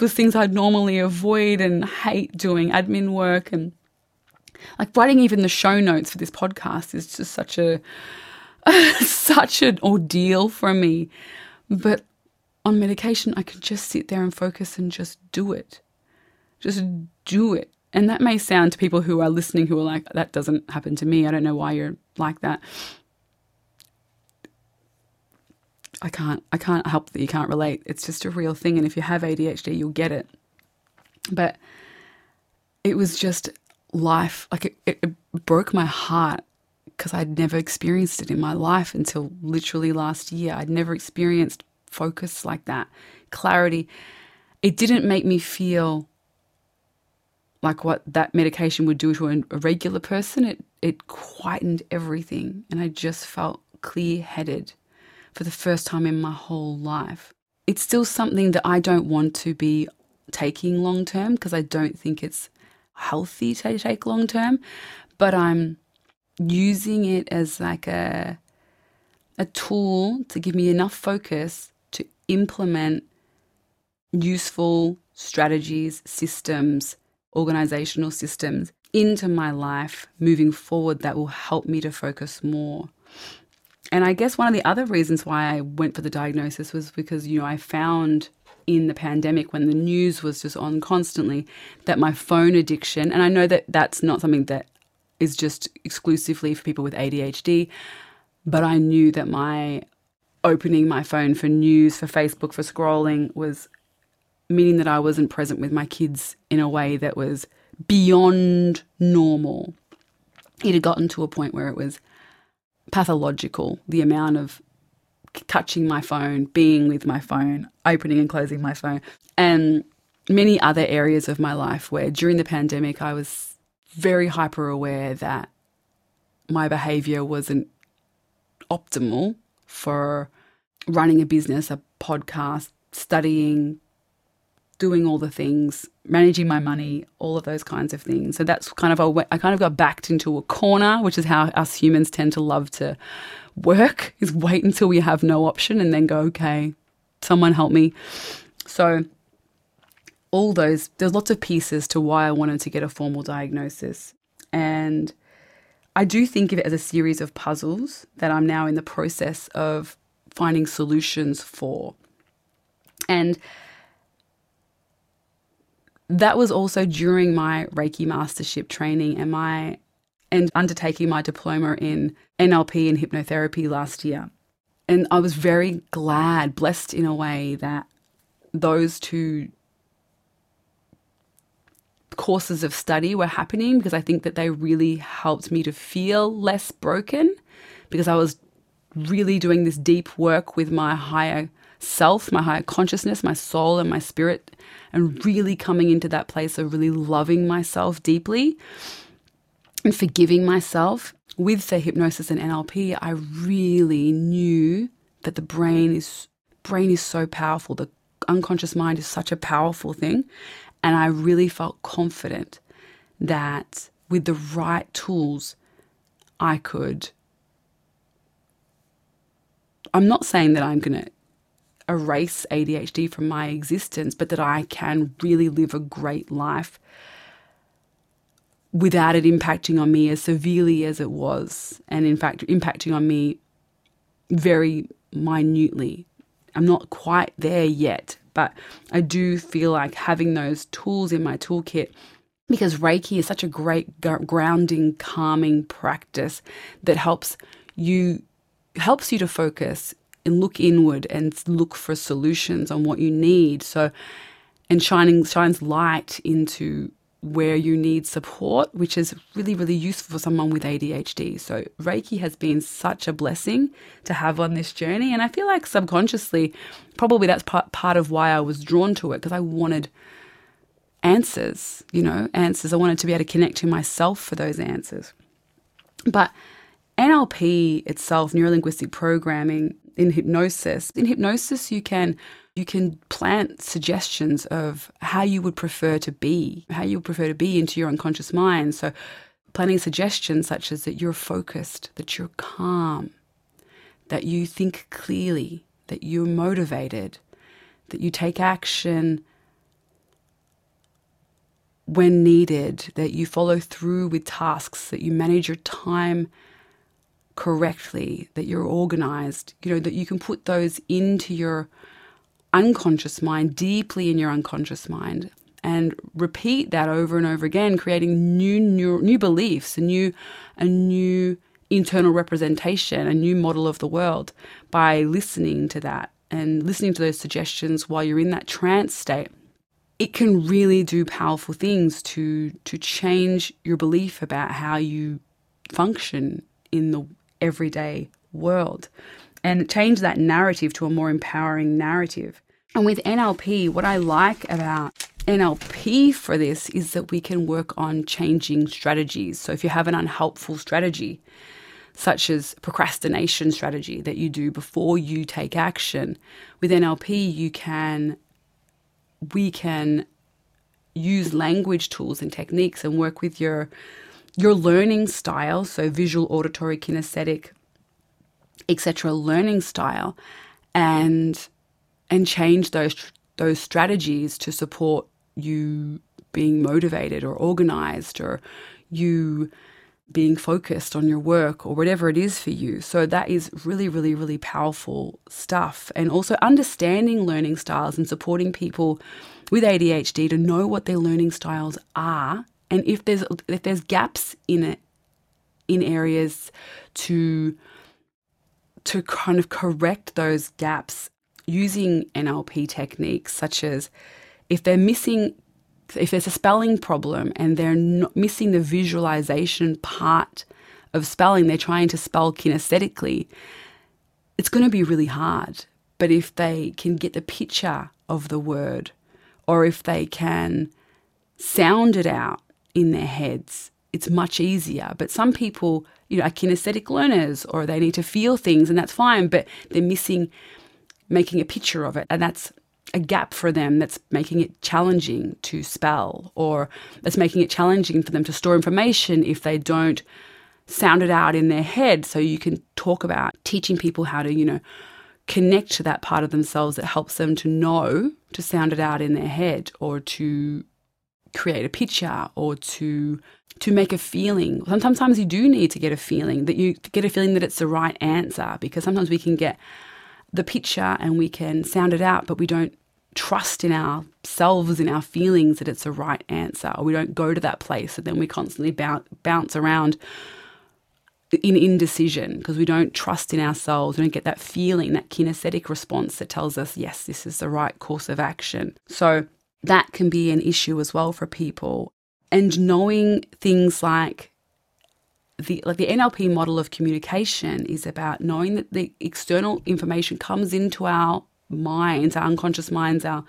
was things I'd normally avoid and hate doing admin work and like writing even the show notes for this podcast is just such a such an ordeal for me. But on medication, I can just sit there and focus and just do it. Just do it. And that may sound to people who are listening who are like, that doesn't happen to me. I don't know why you're like that. I can't I can't help that you can't relate. It's just a real thing and if you have ADHD you'll get it. But it was just life like it, it, broke my heart because I'd never experienced it in my life until literally last year. I'd never experienced focus like that, clarity. It didn't make me feel like what that medication would do to a regular person. It it quietened everything, and I just felt clear headed for the first time in my whole life. It's still something that I don't want to be taking long term because I don't think it's healthy to take long term, but I'm using it as like a a tool to give me enough focus to implement useful strategies, systems, organizational systems into my life moving forward that will help me to focus more. And I guess one of the other reasons why I went for the diagnosis was because, you know, I found in the pandemic when the news was just on constantly that my phone addiction, and I know that that's not something that is just exclusively for people with ADHD, but I knew that my opening my phone for news, for Facebook, for scrolling was meaning that I wasn't present with my kids in a way that was beyond normal. It had gotten to a point where it was pathological, the amount of touching my phone, being with my phone, opening and closing my phone, and many other areas of my life where during the pandemic I was very hyper aware that my behavior wasn't optimal for running a business, a podcast, studying, doing all the things, managing my money, all of those kinds of things. So that's kind of a, I kind of got backed into a corner, which is how us humans tend to love to work is wait until we have no option and then go, okay, someone help me. So all those there's lots of pieces to why I wanted to get a formal diagnosis. And I do think of it as a series of puzzles that I'm now in the process of finding solutions for. And that was also during my Reiki mastership training and my and undertaking my diploma in NLP and hypnotherapy last year. And I was very glad, blessed in a way that those two courses of study were happening because I think that they really helped me to feel less broken because I was really doing this deep work with my higher self, my higher consciousness, my soul, and my spirit, and really coming into that place of really loving myself deeply and forgiving myself. With the hypnosis and NLP, I really knew that the brain is brain is so powerful. The unconscious mind is such a powerful thing, and I really felt confident that with the right tools, I could. I'm not saying that I'm going to erase ADHD from my existence, but that I can really live a great life without it impacting on me as severely as it was, and in fact, impacting on me very minutely. I'm not quite there yet, but I do feel like having those tools in my toolkit because Reiki is such a great grounding, calming practice that helps you helps you to focus and look inward and look for solutions on what you need. So, and shining shines light into where you need support, which is really, really useful for someone with ADHD. So, Reiki has been such a blessing to have on this journey. And I feel like subconsciously, probably that's part, part of why I was drawn to it because I wanted answers, you know, answers. I wanted to be able to connect to myself for those answers. But NLP itself, neuro linguistic programming, in hypnosis. In hypnosis, you can you can plant suggestions of how you would prefer to be, how you would prefer to be into your unconscious mind. So, planting suggestions such as that you're focused, that you're calm, that you think clearly, that you're motivated, that you take action when needed, that you follow through with tasks, that you manage your time correctly, that you're organized, you know, that you can put those into your unconscious mind, deeply in your unconscious mind, and repeat that over and over again, creating new new, new beliefs, a new a new internal representation, a new model of the world by listening to that and listening to those suggestions while you're in that trance state. It can really do powerful things to to change your belief about how you function in the everyday world and change that narrative to a more empowering narrative. And with NLP, what I like about NLP for this is that we can work on changing strategies. So if you have an unhelpful strategy, such as procrastination strategy that you do before you take action, with NLP you can we can use language tools and techniques and work with your your learning style, so visual, auditory, kinesthetic, etc. learning style and and change those those strategies to support you being motivated or organized or you being focused on your work or whatever it is for you. So that is really, really, really powerful stuff. And also understanding learning styles and supporting people with ADHD to know what their learning styles are. And if there's if there's gaps in it in areas to to kind of correct those gaps using NLP techniques, such as if they're missing, if there's a spelling problem and they're missing the visualization part of spelling, they're trying to spell kinesthetically, it's going to be really hard. But if they can get the picture of the word, or if they can sound it out in their heads, it's much easier. But some people, you know, are kinesthetic learners or they need to feel things and that's fine, but they're missing making a picture of it. And that's a gap for them that's making it challenging to spell or that's making it challenging for them to store information if they don't sound it out in their head. So you can talk about teaching people how to, you know, connect to that part of themselves that helps them to know to sound it out in their head or to create a picture or to to make a feeling. Sometimes you do need to get a feeling that you get a feeling that it's the right answer because sometimes we can get the picture and we can sound it out, but we don't trust in ourselves, in our feelings that it's the right answer, or we don't go to that place, and then we constantly bounce, bounce around in indecision because we don't trust in ourselves. We don't get that feeling, that kinesthetic response that tells us, yes, this is the right course of action. So that can be an issue as well for people. And knowing things like the like the NLP model of communication is about knowing that the external information comes into our minds, our unconscious minds, our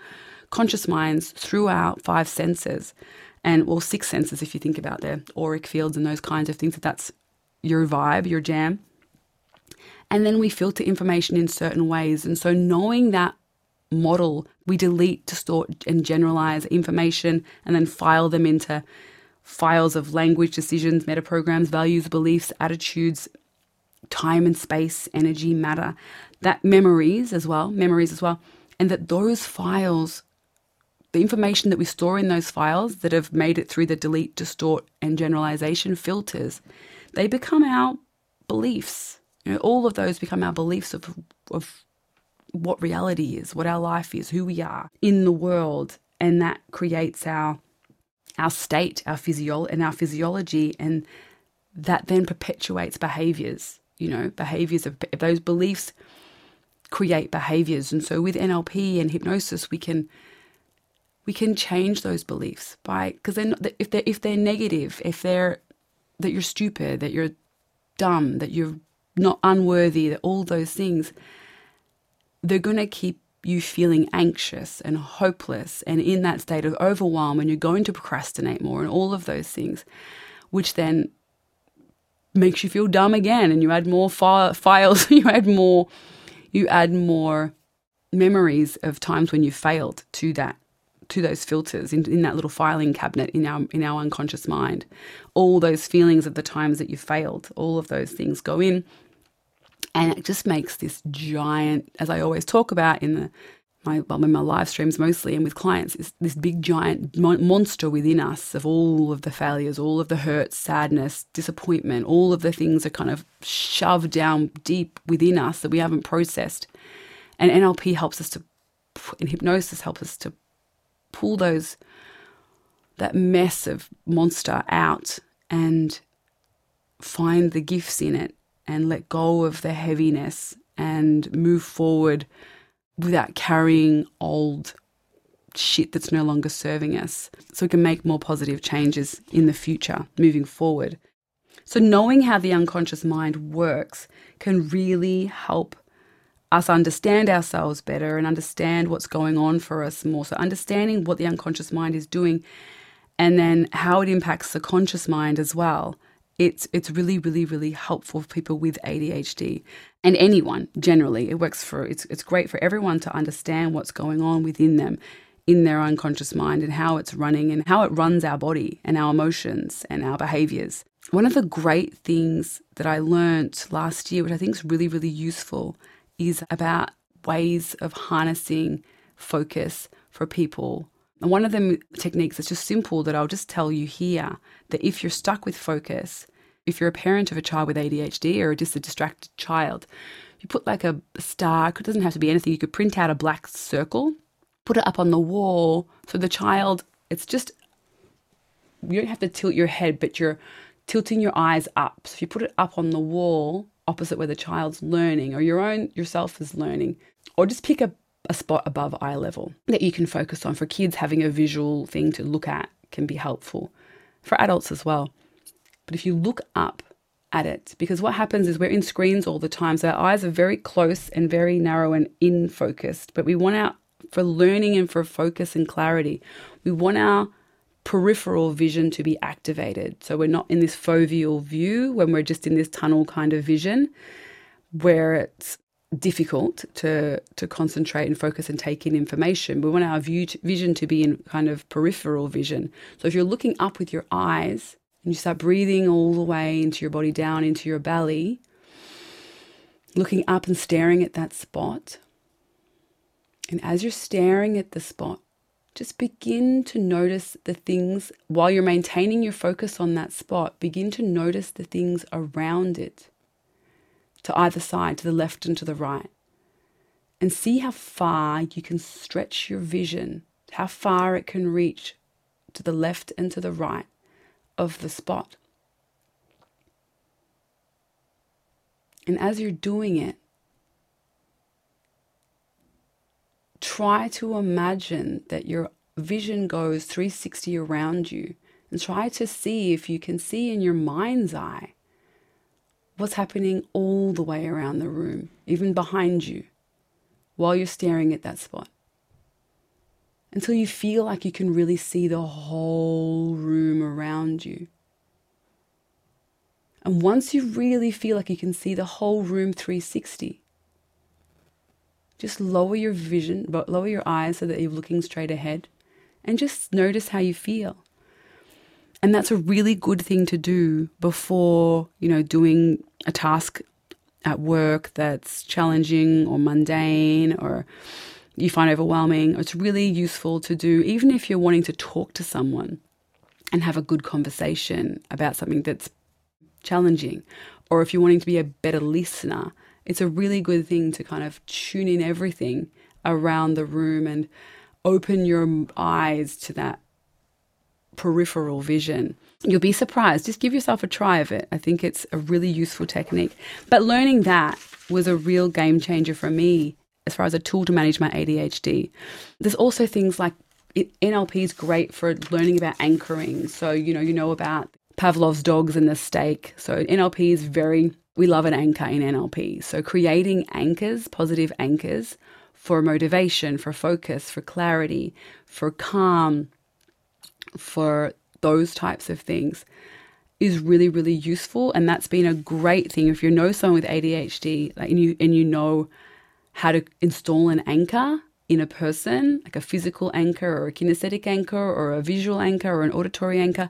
conscious minds through our five senses, and well, six senses if you think about the auric fields and those kinds of things. That that's your vibe, your jam. And then we filter information in certain ways. And so knowing that model, we delete, distort, and generalize information and then file them into files of language, decisions, metaprograms, values, beliefs, attitudes, time and space, energy, matter, that memories as well, memories as well, and that those files, the information that we store in those files that have made it through the delete, distort, and generalization filters, they become our beliefs. You know, all of those become our beliefs of, of what reality is, what our life is, who we are in the world, and that creates our our state, our physio and our physiology, and that then perpetuates behaviors. You know, behaviors of those beliefs create behaviors, and so with NLP and hypnosis, we can we can change those beliefs by because then if they're if they're negative, if they're that you're stupid, that you're dumb, that you're not unworthy, that all those things, they're going to keep you feeling anxious and hopeless and in that state of overwhelm and you're going to procrastinate more and all of those things, which then makes you feel dumb again and you add more fi- files, you add more, you add more memories of times when you failed to that to those filters in, in that little filing cabinet in our in our unconscious mind. All those feelings of the times that you failed all of those things go in and it just makes this giant, as I always talk about in the my well, in my live streams mostly and with clients, is this big giant monster within us of all of the failures, all of the hurts, sadness, disappointment, all of the things are kind of shoved down deep within us that we haven't processed. And NLP helps us to, and hypnosis helps us to pull those that mess of monster out and find the gifts in it and let go of the heaviness and move forward without carrying old shit that's no longer serving us so we can make more positive changes in the future moving forward. So, knowing how the unconscious mind works can really help us understand ourselves better and understand what's going on for us more. So, understanding what the unconscious mind is doing and then how it impacts the conscious mind as well. It's, it's really, really, really helpful for people with ADHD and anyone generally. It works for, it's, it's great for everyone to understand what's going on within them in their unconscious mind and how it's running and how it runs our body and our emotions and our behaviors. One of the great things that I learned last year, which I think is really, really useful, is about ways of harnessing focus for people. And one of them techniques is just simple that I'll just tell you here that if you're stuck with focus, if you're a parent of a child with ADHD or just a distracted child, you put like a star, it doesn't have to be anything, you could print out a black circle, put it up on the wall so the child, it's just, you don't have to tilt your head, but you're tilting your eyes up. So if you put it up on the wall opposite where the child's learning or your own yourself is learning, or just pick a, a spot above eye level that you can focus on. For kids, having a visual thing to look at can be helpful. For adults as well. But if you look up at it, because what happens is we're in screens all the time, so our eyes are very close and very narrow and in focused. But we want our for learning and for focus and clarity, we want our peripheral vision to be activated. So we're not in this foveal view when we're just in this tunnel kind of vision where it's difficult to to concentrate and focus and take in information. We want our view to, vision to be in kind of peripheral vision. So if you're looking up with your eyes and you start breathing all the way into your body down into your belly, looking up and staring at that spot. And as you're staring at the spot, just begin to notice the things while you're maintaining your focus on that spot. Begin to notice the things around it to either side, to the left and to the right. And see how far you can stretch your vision, how far it can reach to the left and to the right of the spot. And as you're doing it, try to imagine that your vision goes 360 around you and try to see if you can see in your mind's eye what's happening all the way around the room, even behind you, while you're staring at that spot. Until you feel like you can really see the whole room around you. And once you really feel like you can see the whole room 360, just lower your vision, but lower your eyes so that you're looking straight ahead and just notice how you feel. And that's a really good thing to do before, you know, doing a task at work that's challenging or mundane or you find overwhelming. It's really useful to do, even if you're wanting to talk to someone and have a good conversation about something that's challenging, or if you're wanting to be a better listener it's a really good thing to kind of tune in everything around the room and open your eyes to that peripheral vision. You'll be surprised. Just give yourself a try of it. I think it's a really useful technique. But learning that was a real game changer for me as far as a tool to manage my ADHD. There's also things like NLP is great for learning about anchoring. So, you know, you know about Pavlov's dogs and the steak. So, NLP is very we love an anchor in NLP. So, creating anchors, positive anchors for motivation, for focus, for clarity, for calm, for those types of things is really, really useful. And that's been a great thing. If you know someone with ADHD like, and, you, and you know how to install an anchor in a person, like a physical anchor or a kinesthetic anchor or a visual anchor or an auditory anchor,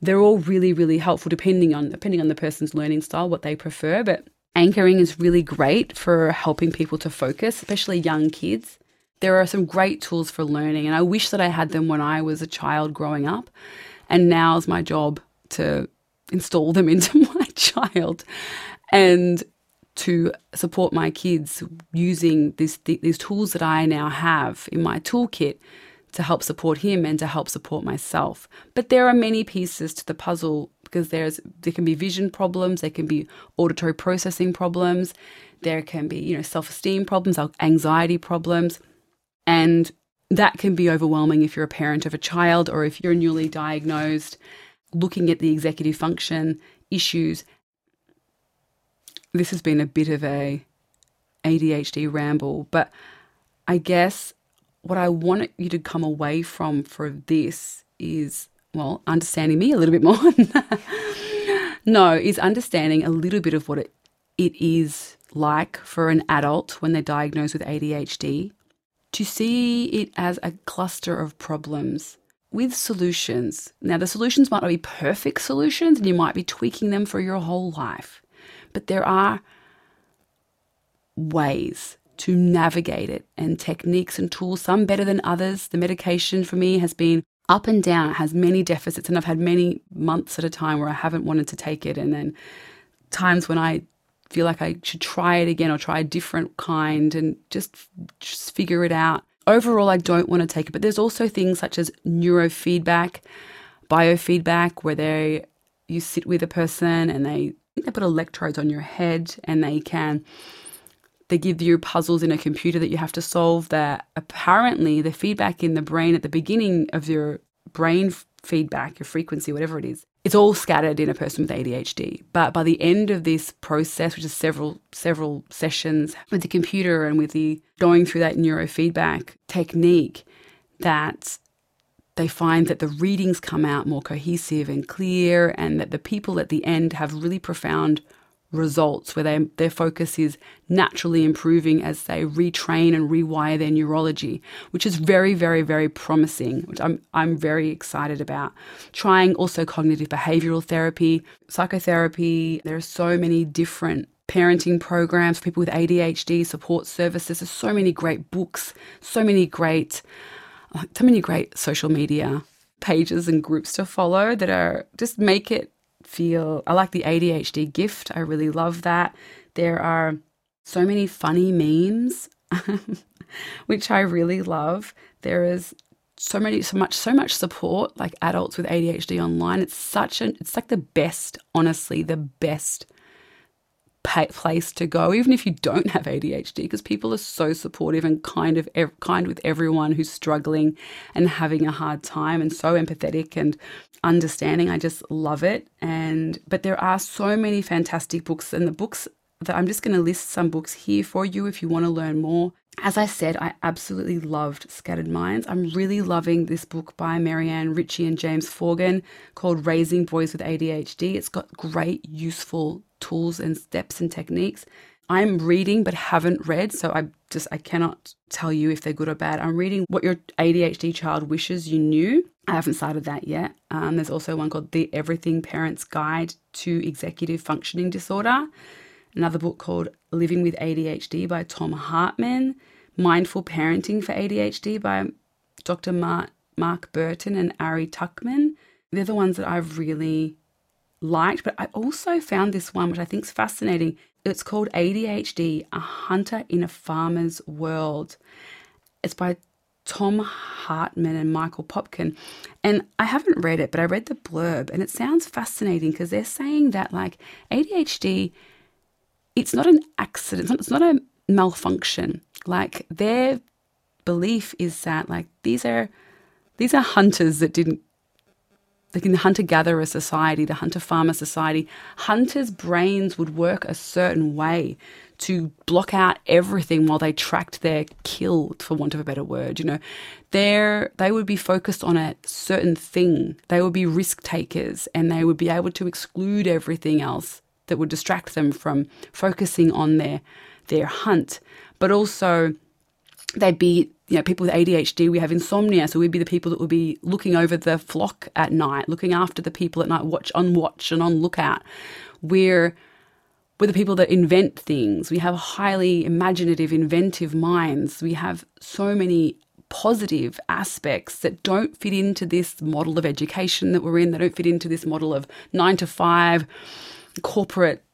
they're all really, really helpful depending on depending on the person's learning style, what they prefer. But anchoring is really great for helping people to focus, especially young kids. There are some great tools for learning, and I wish that I had them when I was a child growing up. And now is my job to install them into my child and to support my kids using these these tools that I now have in my toolkit to help support him and to help support myself. But there are many pieces to the puzzle because there's there can be vision problems, there can be auditory processing problems, there can be, you know, self-esteem problems, anxiety problems, and that can be overwhelming if you're a parent of a child or if you're newly diagnosed looking at the executive function issues. This has been a bit of a ADHD ramble, but I guess what I want you to come away from for this is, well, understanding me a little bit more. no, is understanding a little bit of what it, it is like for an adult when they're diagnosed with ADHD, to see it as a cluster of problems with solutions. Now, the solutions might not be perfect solutions and you might be tweaking them for your whole life, but there are ways to navigate it and techniques and tools, some better than others. The medication for me has been up and down, it has many deficits, and I've had many months at a time where I haven't wanted to take it, and then times when I feel like I should try it again or try a different kind and just, just figure it out. Overall, I don't want to take it, but there's also things such as neurofeedback, biofeedback, where they you sit with a person and they they put electrodes on your head and they can they give you puzzles in a computer that you have to solve that apparently the feedback in the brain at the beginning of your brain feedback, your frequency, whatever it is, it's all scattered in a person with ADHD. But by the end of this process, which is several several sessions with the computer and with the going through that neurofeedback technique, that they find that the readings come out more cohesive and clear, and that the people at the end have really profound results where they, their focus is naturally improving as they retrain and rewire their neurology, which is very, very, very promising, which I'm, I'm very excited about. Trying also cognitive behavioral therapy, psychotherapy. There are so many different parenting programs for people with ADHD, support services. There's so many great books, so many great, so many great social media pages and groups to follow that are just make it feel I like the ADHD gift. I really love that. There are so many funny memes which I really love. There is so many so much so much support like adults with ADHD online. It's such an it's like the best, honestly, the best place to go, even if you don't have ADHD, because people are so supportive and kind of ev- kind with everyone who's struggling and having a hard time, and so empathetic and understanding. I just love it. And but there are so many fantastic books, and the books that I'm just going to list some books here for you if you want to learn more. As I said, I absolutely loved Scattered Minds. I'm really loving this book by Mary Anne Richey and James Forgan called Raising Boys with ADHD. It's got great, useful tools and steps and techniques. I'm reading but haven't read, so I just I cannot tell you if they're good or bad. I'm reading What Your ADHD Child Wishes You Knew. I haven't started that yet. Um, there's also one called The Everything Parent's Guide to Executive Functioning Disorder. Another book called Living with ADHD by Thom Hartmann. Mindful Parenting for ADHD by Dr. Mark, Mark Bertin and Ari Tuckman. They're the ones that I've really liked, but I also found this one, which I think is fascinating. It's called ADHD A Hunter in a Farmer's World. It's by Thom Hartmann and Michael Popkin. And I haven't read it, but I read the blurb and it sounds fascinating because they're saying that like ADHD, it's not an accident, it's not, it's not a malfunction. Like their belief is that like these are these are hunters that didn't like in the hunter gatherer society, the hunter farmer society, hunters' brains would work a certain way to block out everything while they tracked their kill, for want of a better word. You know, they they would be focused on a certain thing. They would be risk takers, and they would be able to exclude everything else that would distract them from focusing on their their hunt. But also, they'd be you know, people with ADHD, we have insomnia, so we'd be the people that would be looking over the flock at night, looking after the people at night, watch on watch and on lookout. We're we're the people that invent things. We have highly imaginative, inventive minds. We have so many positive aspects that don't fit into this model of education that we're in. They don't fit into this model of nine to five corporate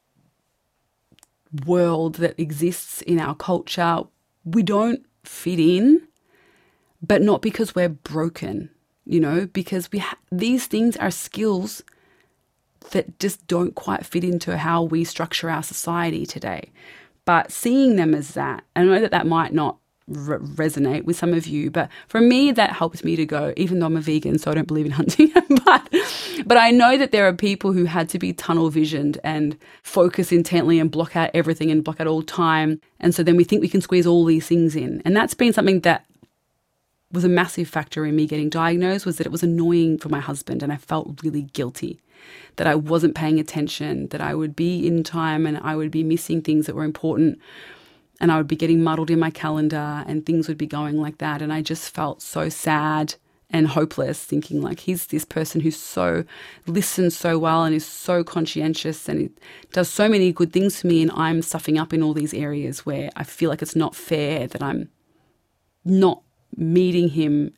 world that exists in our culture. We don't fit in but not because we're broken, you know, because we ha- these things are skills that just don't quite fit into how we structure our society today. But seeing them as that, I know that that might not re- resonate with some of you, but for me, that helps me to go, even though I'm a vegan, so I don't believe in hunting. but, but I know that there are people who had to be tunnel visioned and focus intently and block out everything and block out all time. And so then we think we can squeeze all these things in. And that's been something that was a massive factor in me getting diagnosed was that it was annoying for my husband and I felt really guilty that I wasn't paying attention, that I would be in time and I would be missing things that were important and I would be getting muddled in my calendar and things would be going like that. And I just felt so sad and hopeless, thinking like he's this person who's so listens so well and is so conscientious and does so many good things for me, and I'm stuffing up in all these areas where I feel like it's not fair that I'm not meeting him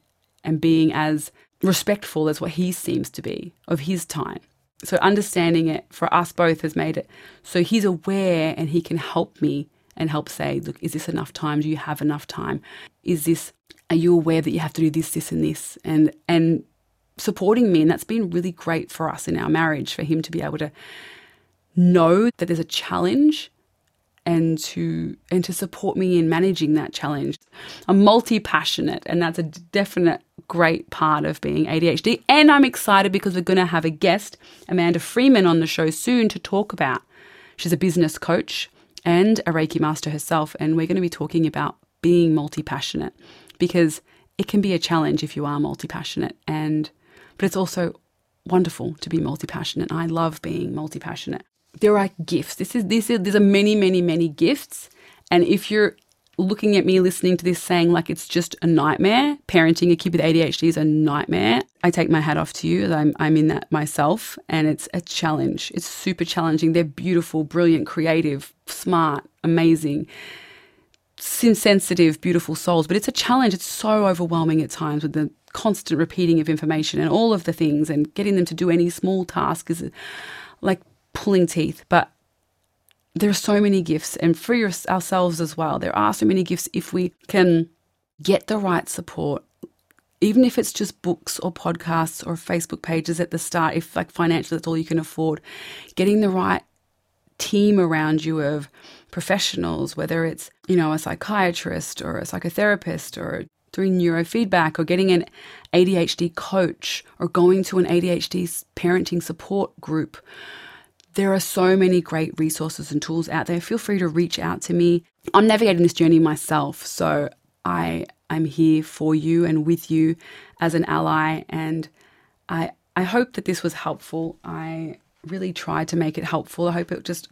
and being as respectful as what he seems to be of his time. So understanding it for us both has made it so he's aware and he can help me and help say, look, is this enough time? Do you have enough time? Is this are you aware that you have to do this, this and this? And and supporting me and that's been really great for us in our marriage for him to be able to know that there's a challenge and to and to support me in managing that challenge. I'm multi-passionate and that's a definite great part of being ADHD. And I'm excited because we're going to have a guest, Amanda Freeman, on the show soon to talk about. She's a business coach and a Reiki master herself, and we're going to be talking about being multi-passionate because it can be a challenge if you are multi-passionate and but it's also wonderful to be multi-passionate. I love being multi-passionate there are gifts. This is this is there's are many many many gifts, and if you're looking at me listening to this saying like it's just a nightmare, parenting a kid with ADHD is a nightmare. I take my hat off to you. I'm I'm in that myself, and it's a challenge. It's super challenging. They're beautiful, brilliant, creative, smart, amazing sensitive, beautiful souls, but it's a challenge. It's so overwhelming at times with the constant repeating of information and all of the things, and getting them to do any small task is like pulling teeth, but there are so many gifts, and for ourselves as well, there are so many gifts if we can get the right support, even if it's just books or podcasts or Facebook pages at the start, if like financially that's all you can afford, getting the right team around you of professionals, whether it's, you know, a psychiatrist or a psychotherapist or doing neurofeedback or getting an ADHD coach or going to an ADHD parenting support group there are so many great resources and tools out there. Feel free to reach out to me. I'm navigating this journey myself, so I I'm here for you and with you as an ally and I I hope that this was helpful. I really tried to make it helpful. I hope it just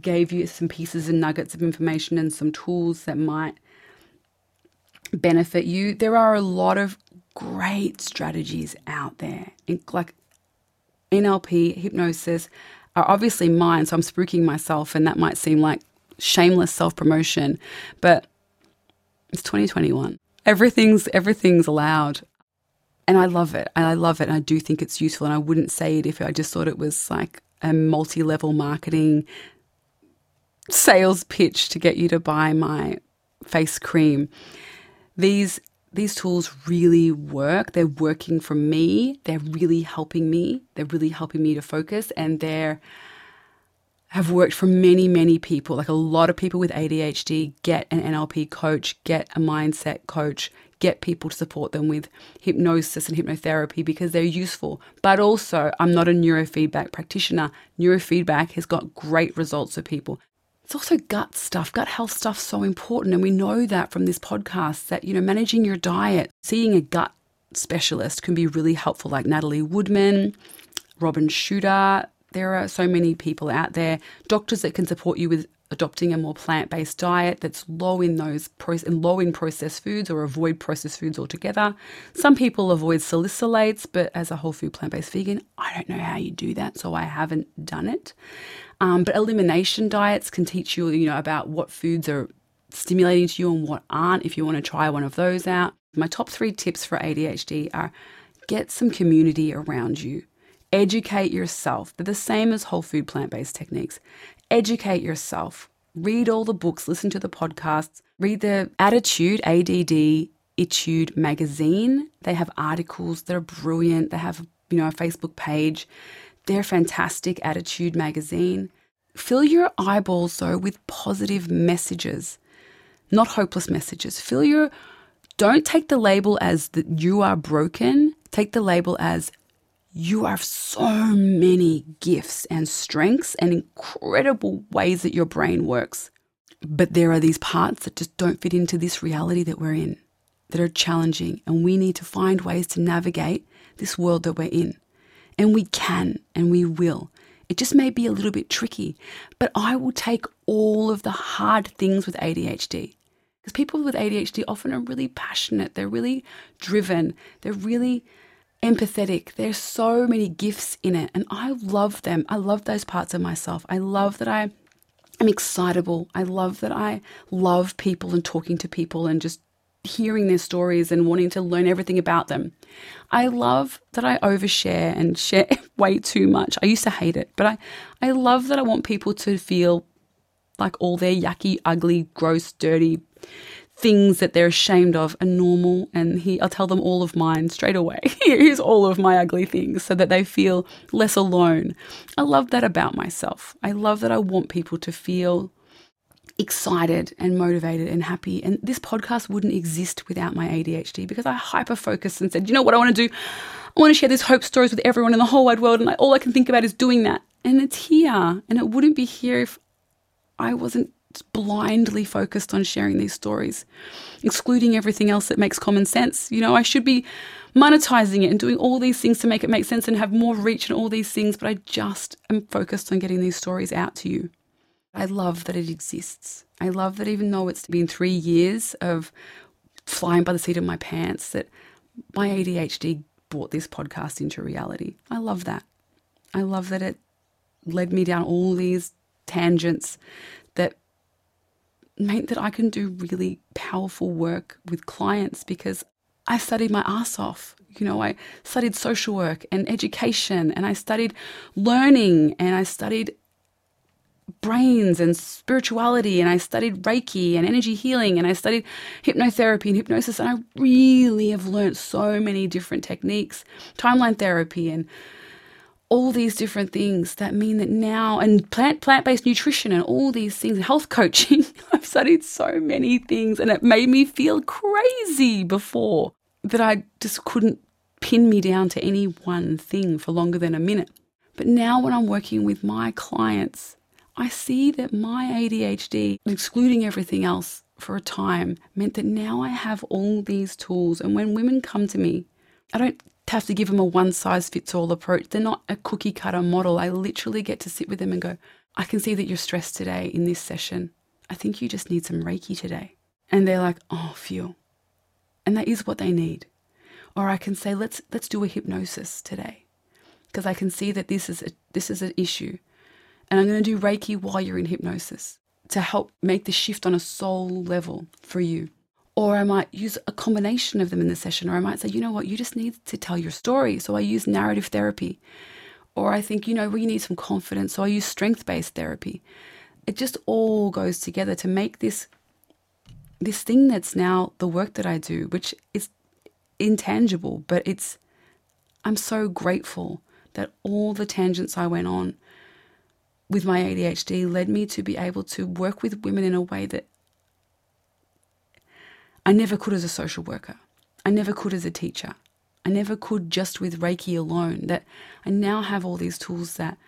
gave you some pieces and nuggets of information and some tools that might benefit you. There are a lot of great strategies out there, like NLP, hypnosis are obviously mine. So I'm spooking myself, and that might seem like shameless self promotion, but it's 2021. Everything's everything's allowed. And I love it. I love it. And I do think it's useful. And I wouldn't say it if I just thought it was like a multi level marketing sales pitch to get you to buy my face cream. These these tools really work. They're working for me. They're really helping me. They're really helping me to focus and they're have worked for many, many people. Like a lot of people with ADHD get an NLP coach, get a mindset coach, get people to support them with hypnosis and hypnotherapy because they're useful. But also, I'm not a neurofeedback practitioner. Neurofeedback has got great results for people it's also gut stuff, gut health stuff so important. And we know that from this podcast that, you know, managing your diet, seeing a gut specialist can be really helpful, like Natalie Woodman, Robin Shooter. There are so many people out there, doctors that can support you with adopting a more plant-based diet that's low in those pro- low in processed foods or avoid processed foods altogether. Some people avoid salicylates, but as a whole food plant-based vegan, I don't know how you do that, so I haven't done it. Um, but elimination diets can teach you, you know, about what foods are stimulating to you and what aren't if you want to try one of those out. My top three tips for ADHD are get some community around you. Educate yourself. They're the same as whole food plant based techniques. Educate yourself. Read all the books, listen to the podcasts, read the Attitude, ADD Etude magazine. They have articles that are brilliant. They have, you know, a Facebook page. They're fantastic. ADDitude magazine. Fill your eyeballs though with positive messages, not hopeless messages. Fill your don't take the label as that you are broken. Take the label as you have so many gifts and strengths and incredible ways that your brain works. But there are these parts that just don't fit into this reality that we're in, that are challenging, and we need to find ways to navigate this world that we're in. And we can and we will. It just may be a little bit tricky, but I will take all of the hard things with ADHD. Because people with ADHD often are really passionate, they're really driven, they're really empathetic. There's so many gifts in it, and I love them. I love those parts of myself. I love that I am excitable. I love that I love people and talking to people and just hearing their stories and wanting to learn everything about them. I love that I overshare and share way too much. I used to hate it, but I, I love that I want people to feel like all their yucky, ugly, gross, dirty things that they're ashamed of are normal and he I'll tell them all of mine straight away. Here's all of my ugly things so that they feel less alone. I love that about myself. I love that I want people to feel excited and motivated and happy. And this podcast wouldn't exist without my ADHD because I hyper focused and said, you know what I want to do? I want to share these hope stories with everyone in the whole wide world. And I, all I can think about is doing that. And it's here. And it wouldn't be here if I wasn't blindly focused on sharing these stories, excluding everything else that makes common sense. You know, I should be monetizing it and doing all these things to make it make sense and have more reach and all these things, but I just am focused on getting these stories out to you. I love that it exists. I love that even though it's been three years of flying by the seat of my pants, that my ADHD brought this podcast into reality. I love that. I love that it led me down all these tangents that meant that I can do really powerful work with clients because I studied my ass off. You know, I studied social work and education, and I studied learning, and I studied brains and spirituality, and I studied Reiki and energy healing, and I studied hypnotherapy and hypnosis. And I really have learned so many different techniques, timeline therapy, and all these different things that mean that now and plant plant-based nutrition and all these things health coaching i've studied so many things and it made me feel crazy before that i just couldn't pin me down to any one thing for longer than a minute but now when i'm working with my clients i see that my adhd excluding everything else for a time meant that now i have all these tools and when women come to me I don't have to give them a one size fits all approach. They're not a cookie cutter model. I literally get to sit with them and go, I can see that you're stressed today in this session. I think you just need some Reiki today. And they're like, oh, phew. And that is what they need. Or I can say, let's let's do a hypnosis today. Because I can see that this is a this is an issue. And I'm going to do Reiki while you're in hypnosis to help make the shift on a soul level for you. Or I might use a combination of them in the session. Or I might say, you know what, you just need to tell your story. So I use narrative therapy. Or I think, you know, we need some confidence. So I use strength based therapy. It just all goes together to make this this thing that's now the work that I do, which is intangible, but it's I'm so grateful that all the tangents I went on with my ADHD led me to be able to work with women in a way that I never could as a social worker. I never could as a teacher. I never could just with Reiki alone. That I now have all these tools that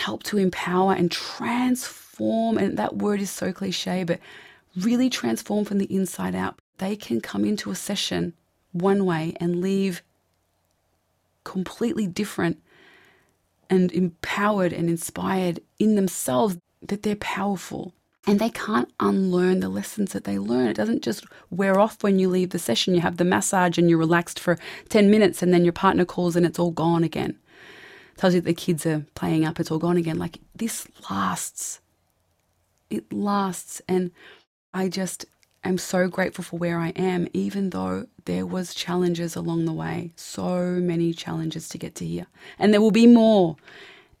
help to empower and transform. And that word is so cliche, but really transform from the inside out. They can come into a session one way and leave completely different and empowered and inspired in themselves that they're powerful and they can't unlearn the lessons that they learn. It doesn't just wear off when you leave the session. You have the massage and you're relaxed for 10 minutes and then your partner calls and it's all gone again. Tells you that the kids are playing up, it's all gone again. Like this lasts. It lasts. And I just am so grateful for where I am, even though there was challenges along the way. So many challenges to get to here. And there will be more.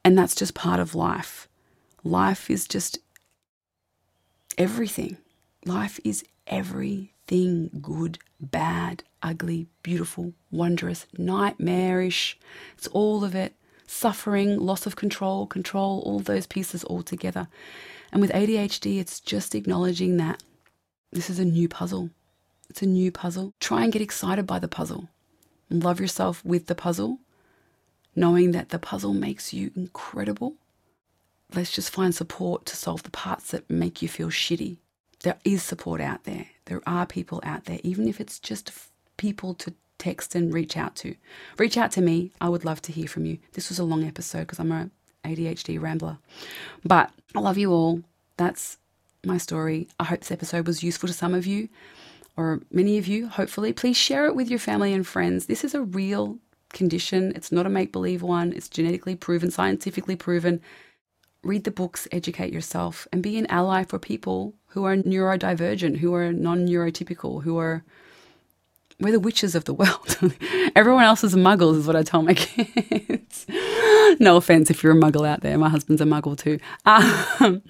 And that's just part of life. Life is just everything. Life is everything. everything good, bad, ugly, beautiful, wondrous, nightmarish. It's all of it. Suffering, loss of control, control, all those pieces all together. And with ADHD, it's just acknowledging that this is a new puzzle. It's a new puzzle. Try and get excited by the puzzle. Love yourself with the puzzle, knowing that the puzzle makes you incredible. Let's just find support to solve the parts that make you feel shitty. There is support out there. There are people out there, even if it's just people to text and reach out to. Reach out to me. I would love to hear from you. This was a long episode because I'm a ADHD rambler. But I love you all. That's my story. I hope this episode was useful to some of you or many of you, hopefully. Please share it with your family and friends. This is a real condition. It's not a make believe one, it's genetically proven, scientifically proven. Read the books, educate yourself, and be an ally for people who are neurodivergent, who are non neurotypical, who are we're the witches of the world. Everyone else is muggles, is what I tell my kids. no offense if you're a muggle out there. My husband's a muggle too. Um,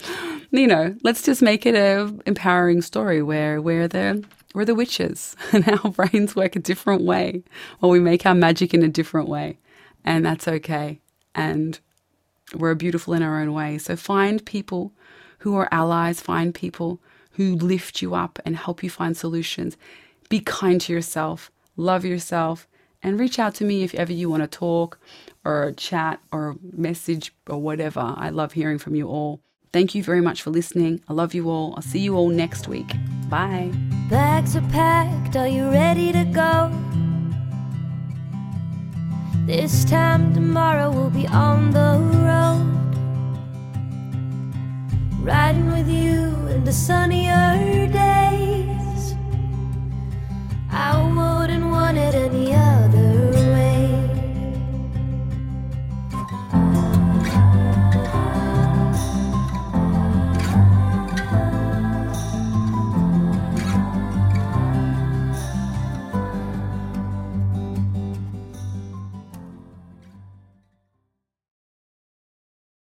you know, let's just make it a empowering story where we're the we're the witches and our brains work a different way, or we make our magic in a different way, and that's okay. And we're beautiful in our own way. So find people who are allies. Find people who lift you up and help you find solutions be kind to yourself, love yourself, and reach out to me if ever you want to talk or chat or message or whatever. I love hearing from you all. Thank you very much for listening. I love you all. I'll see you all next week. Bye. Bags are packed. Are you ready to go? This time tomorrow we'll be on the road. Riding with you in the sunnier day. I wouldn't want it any other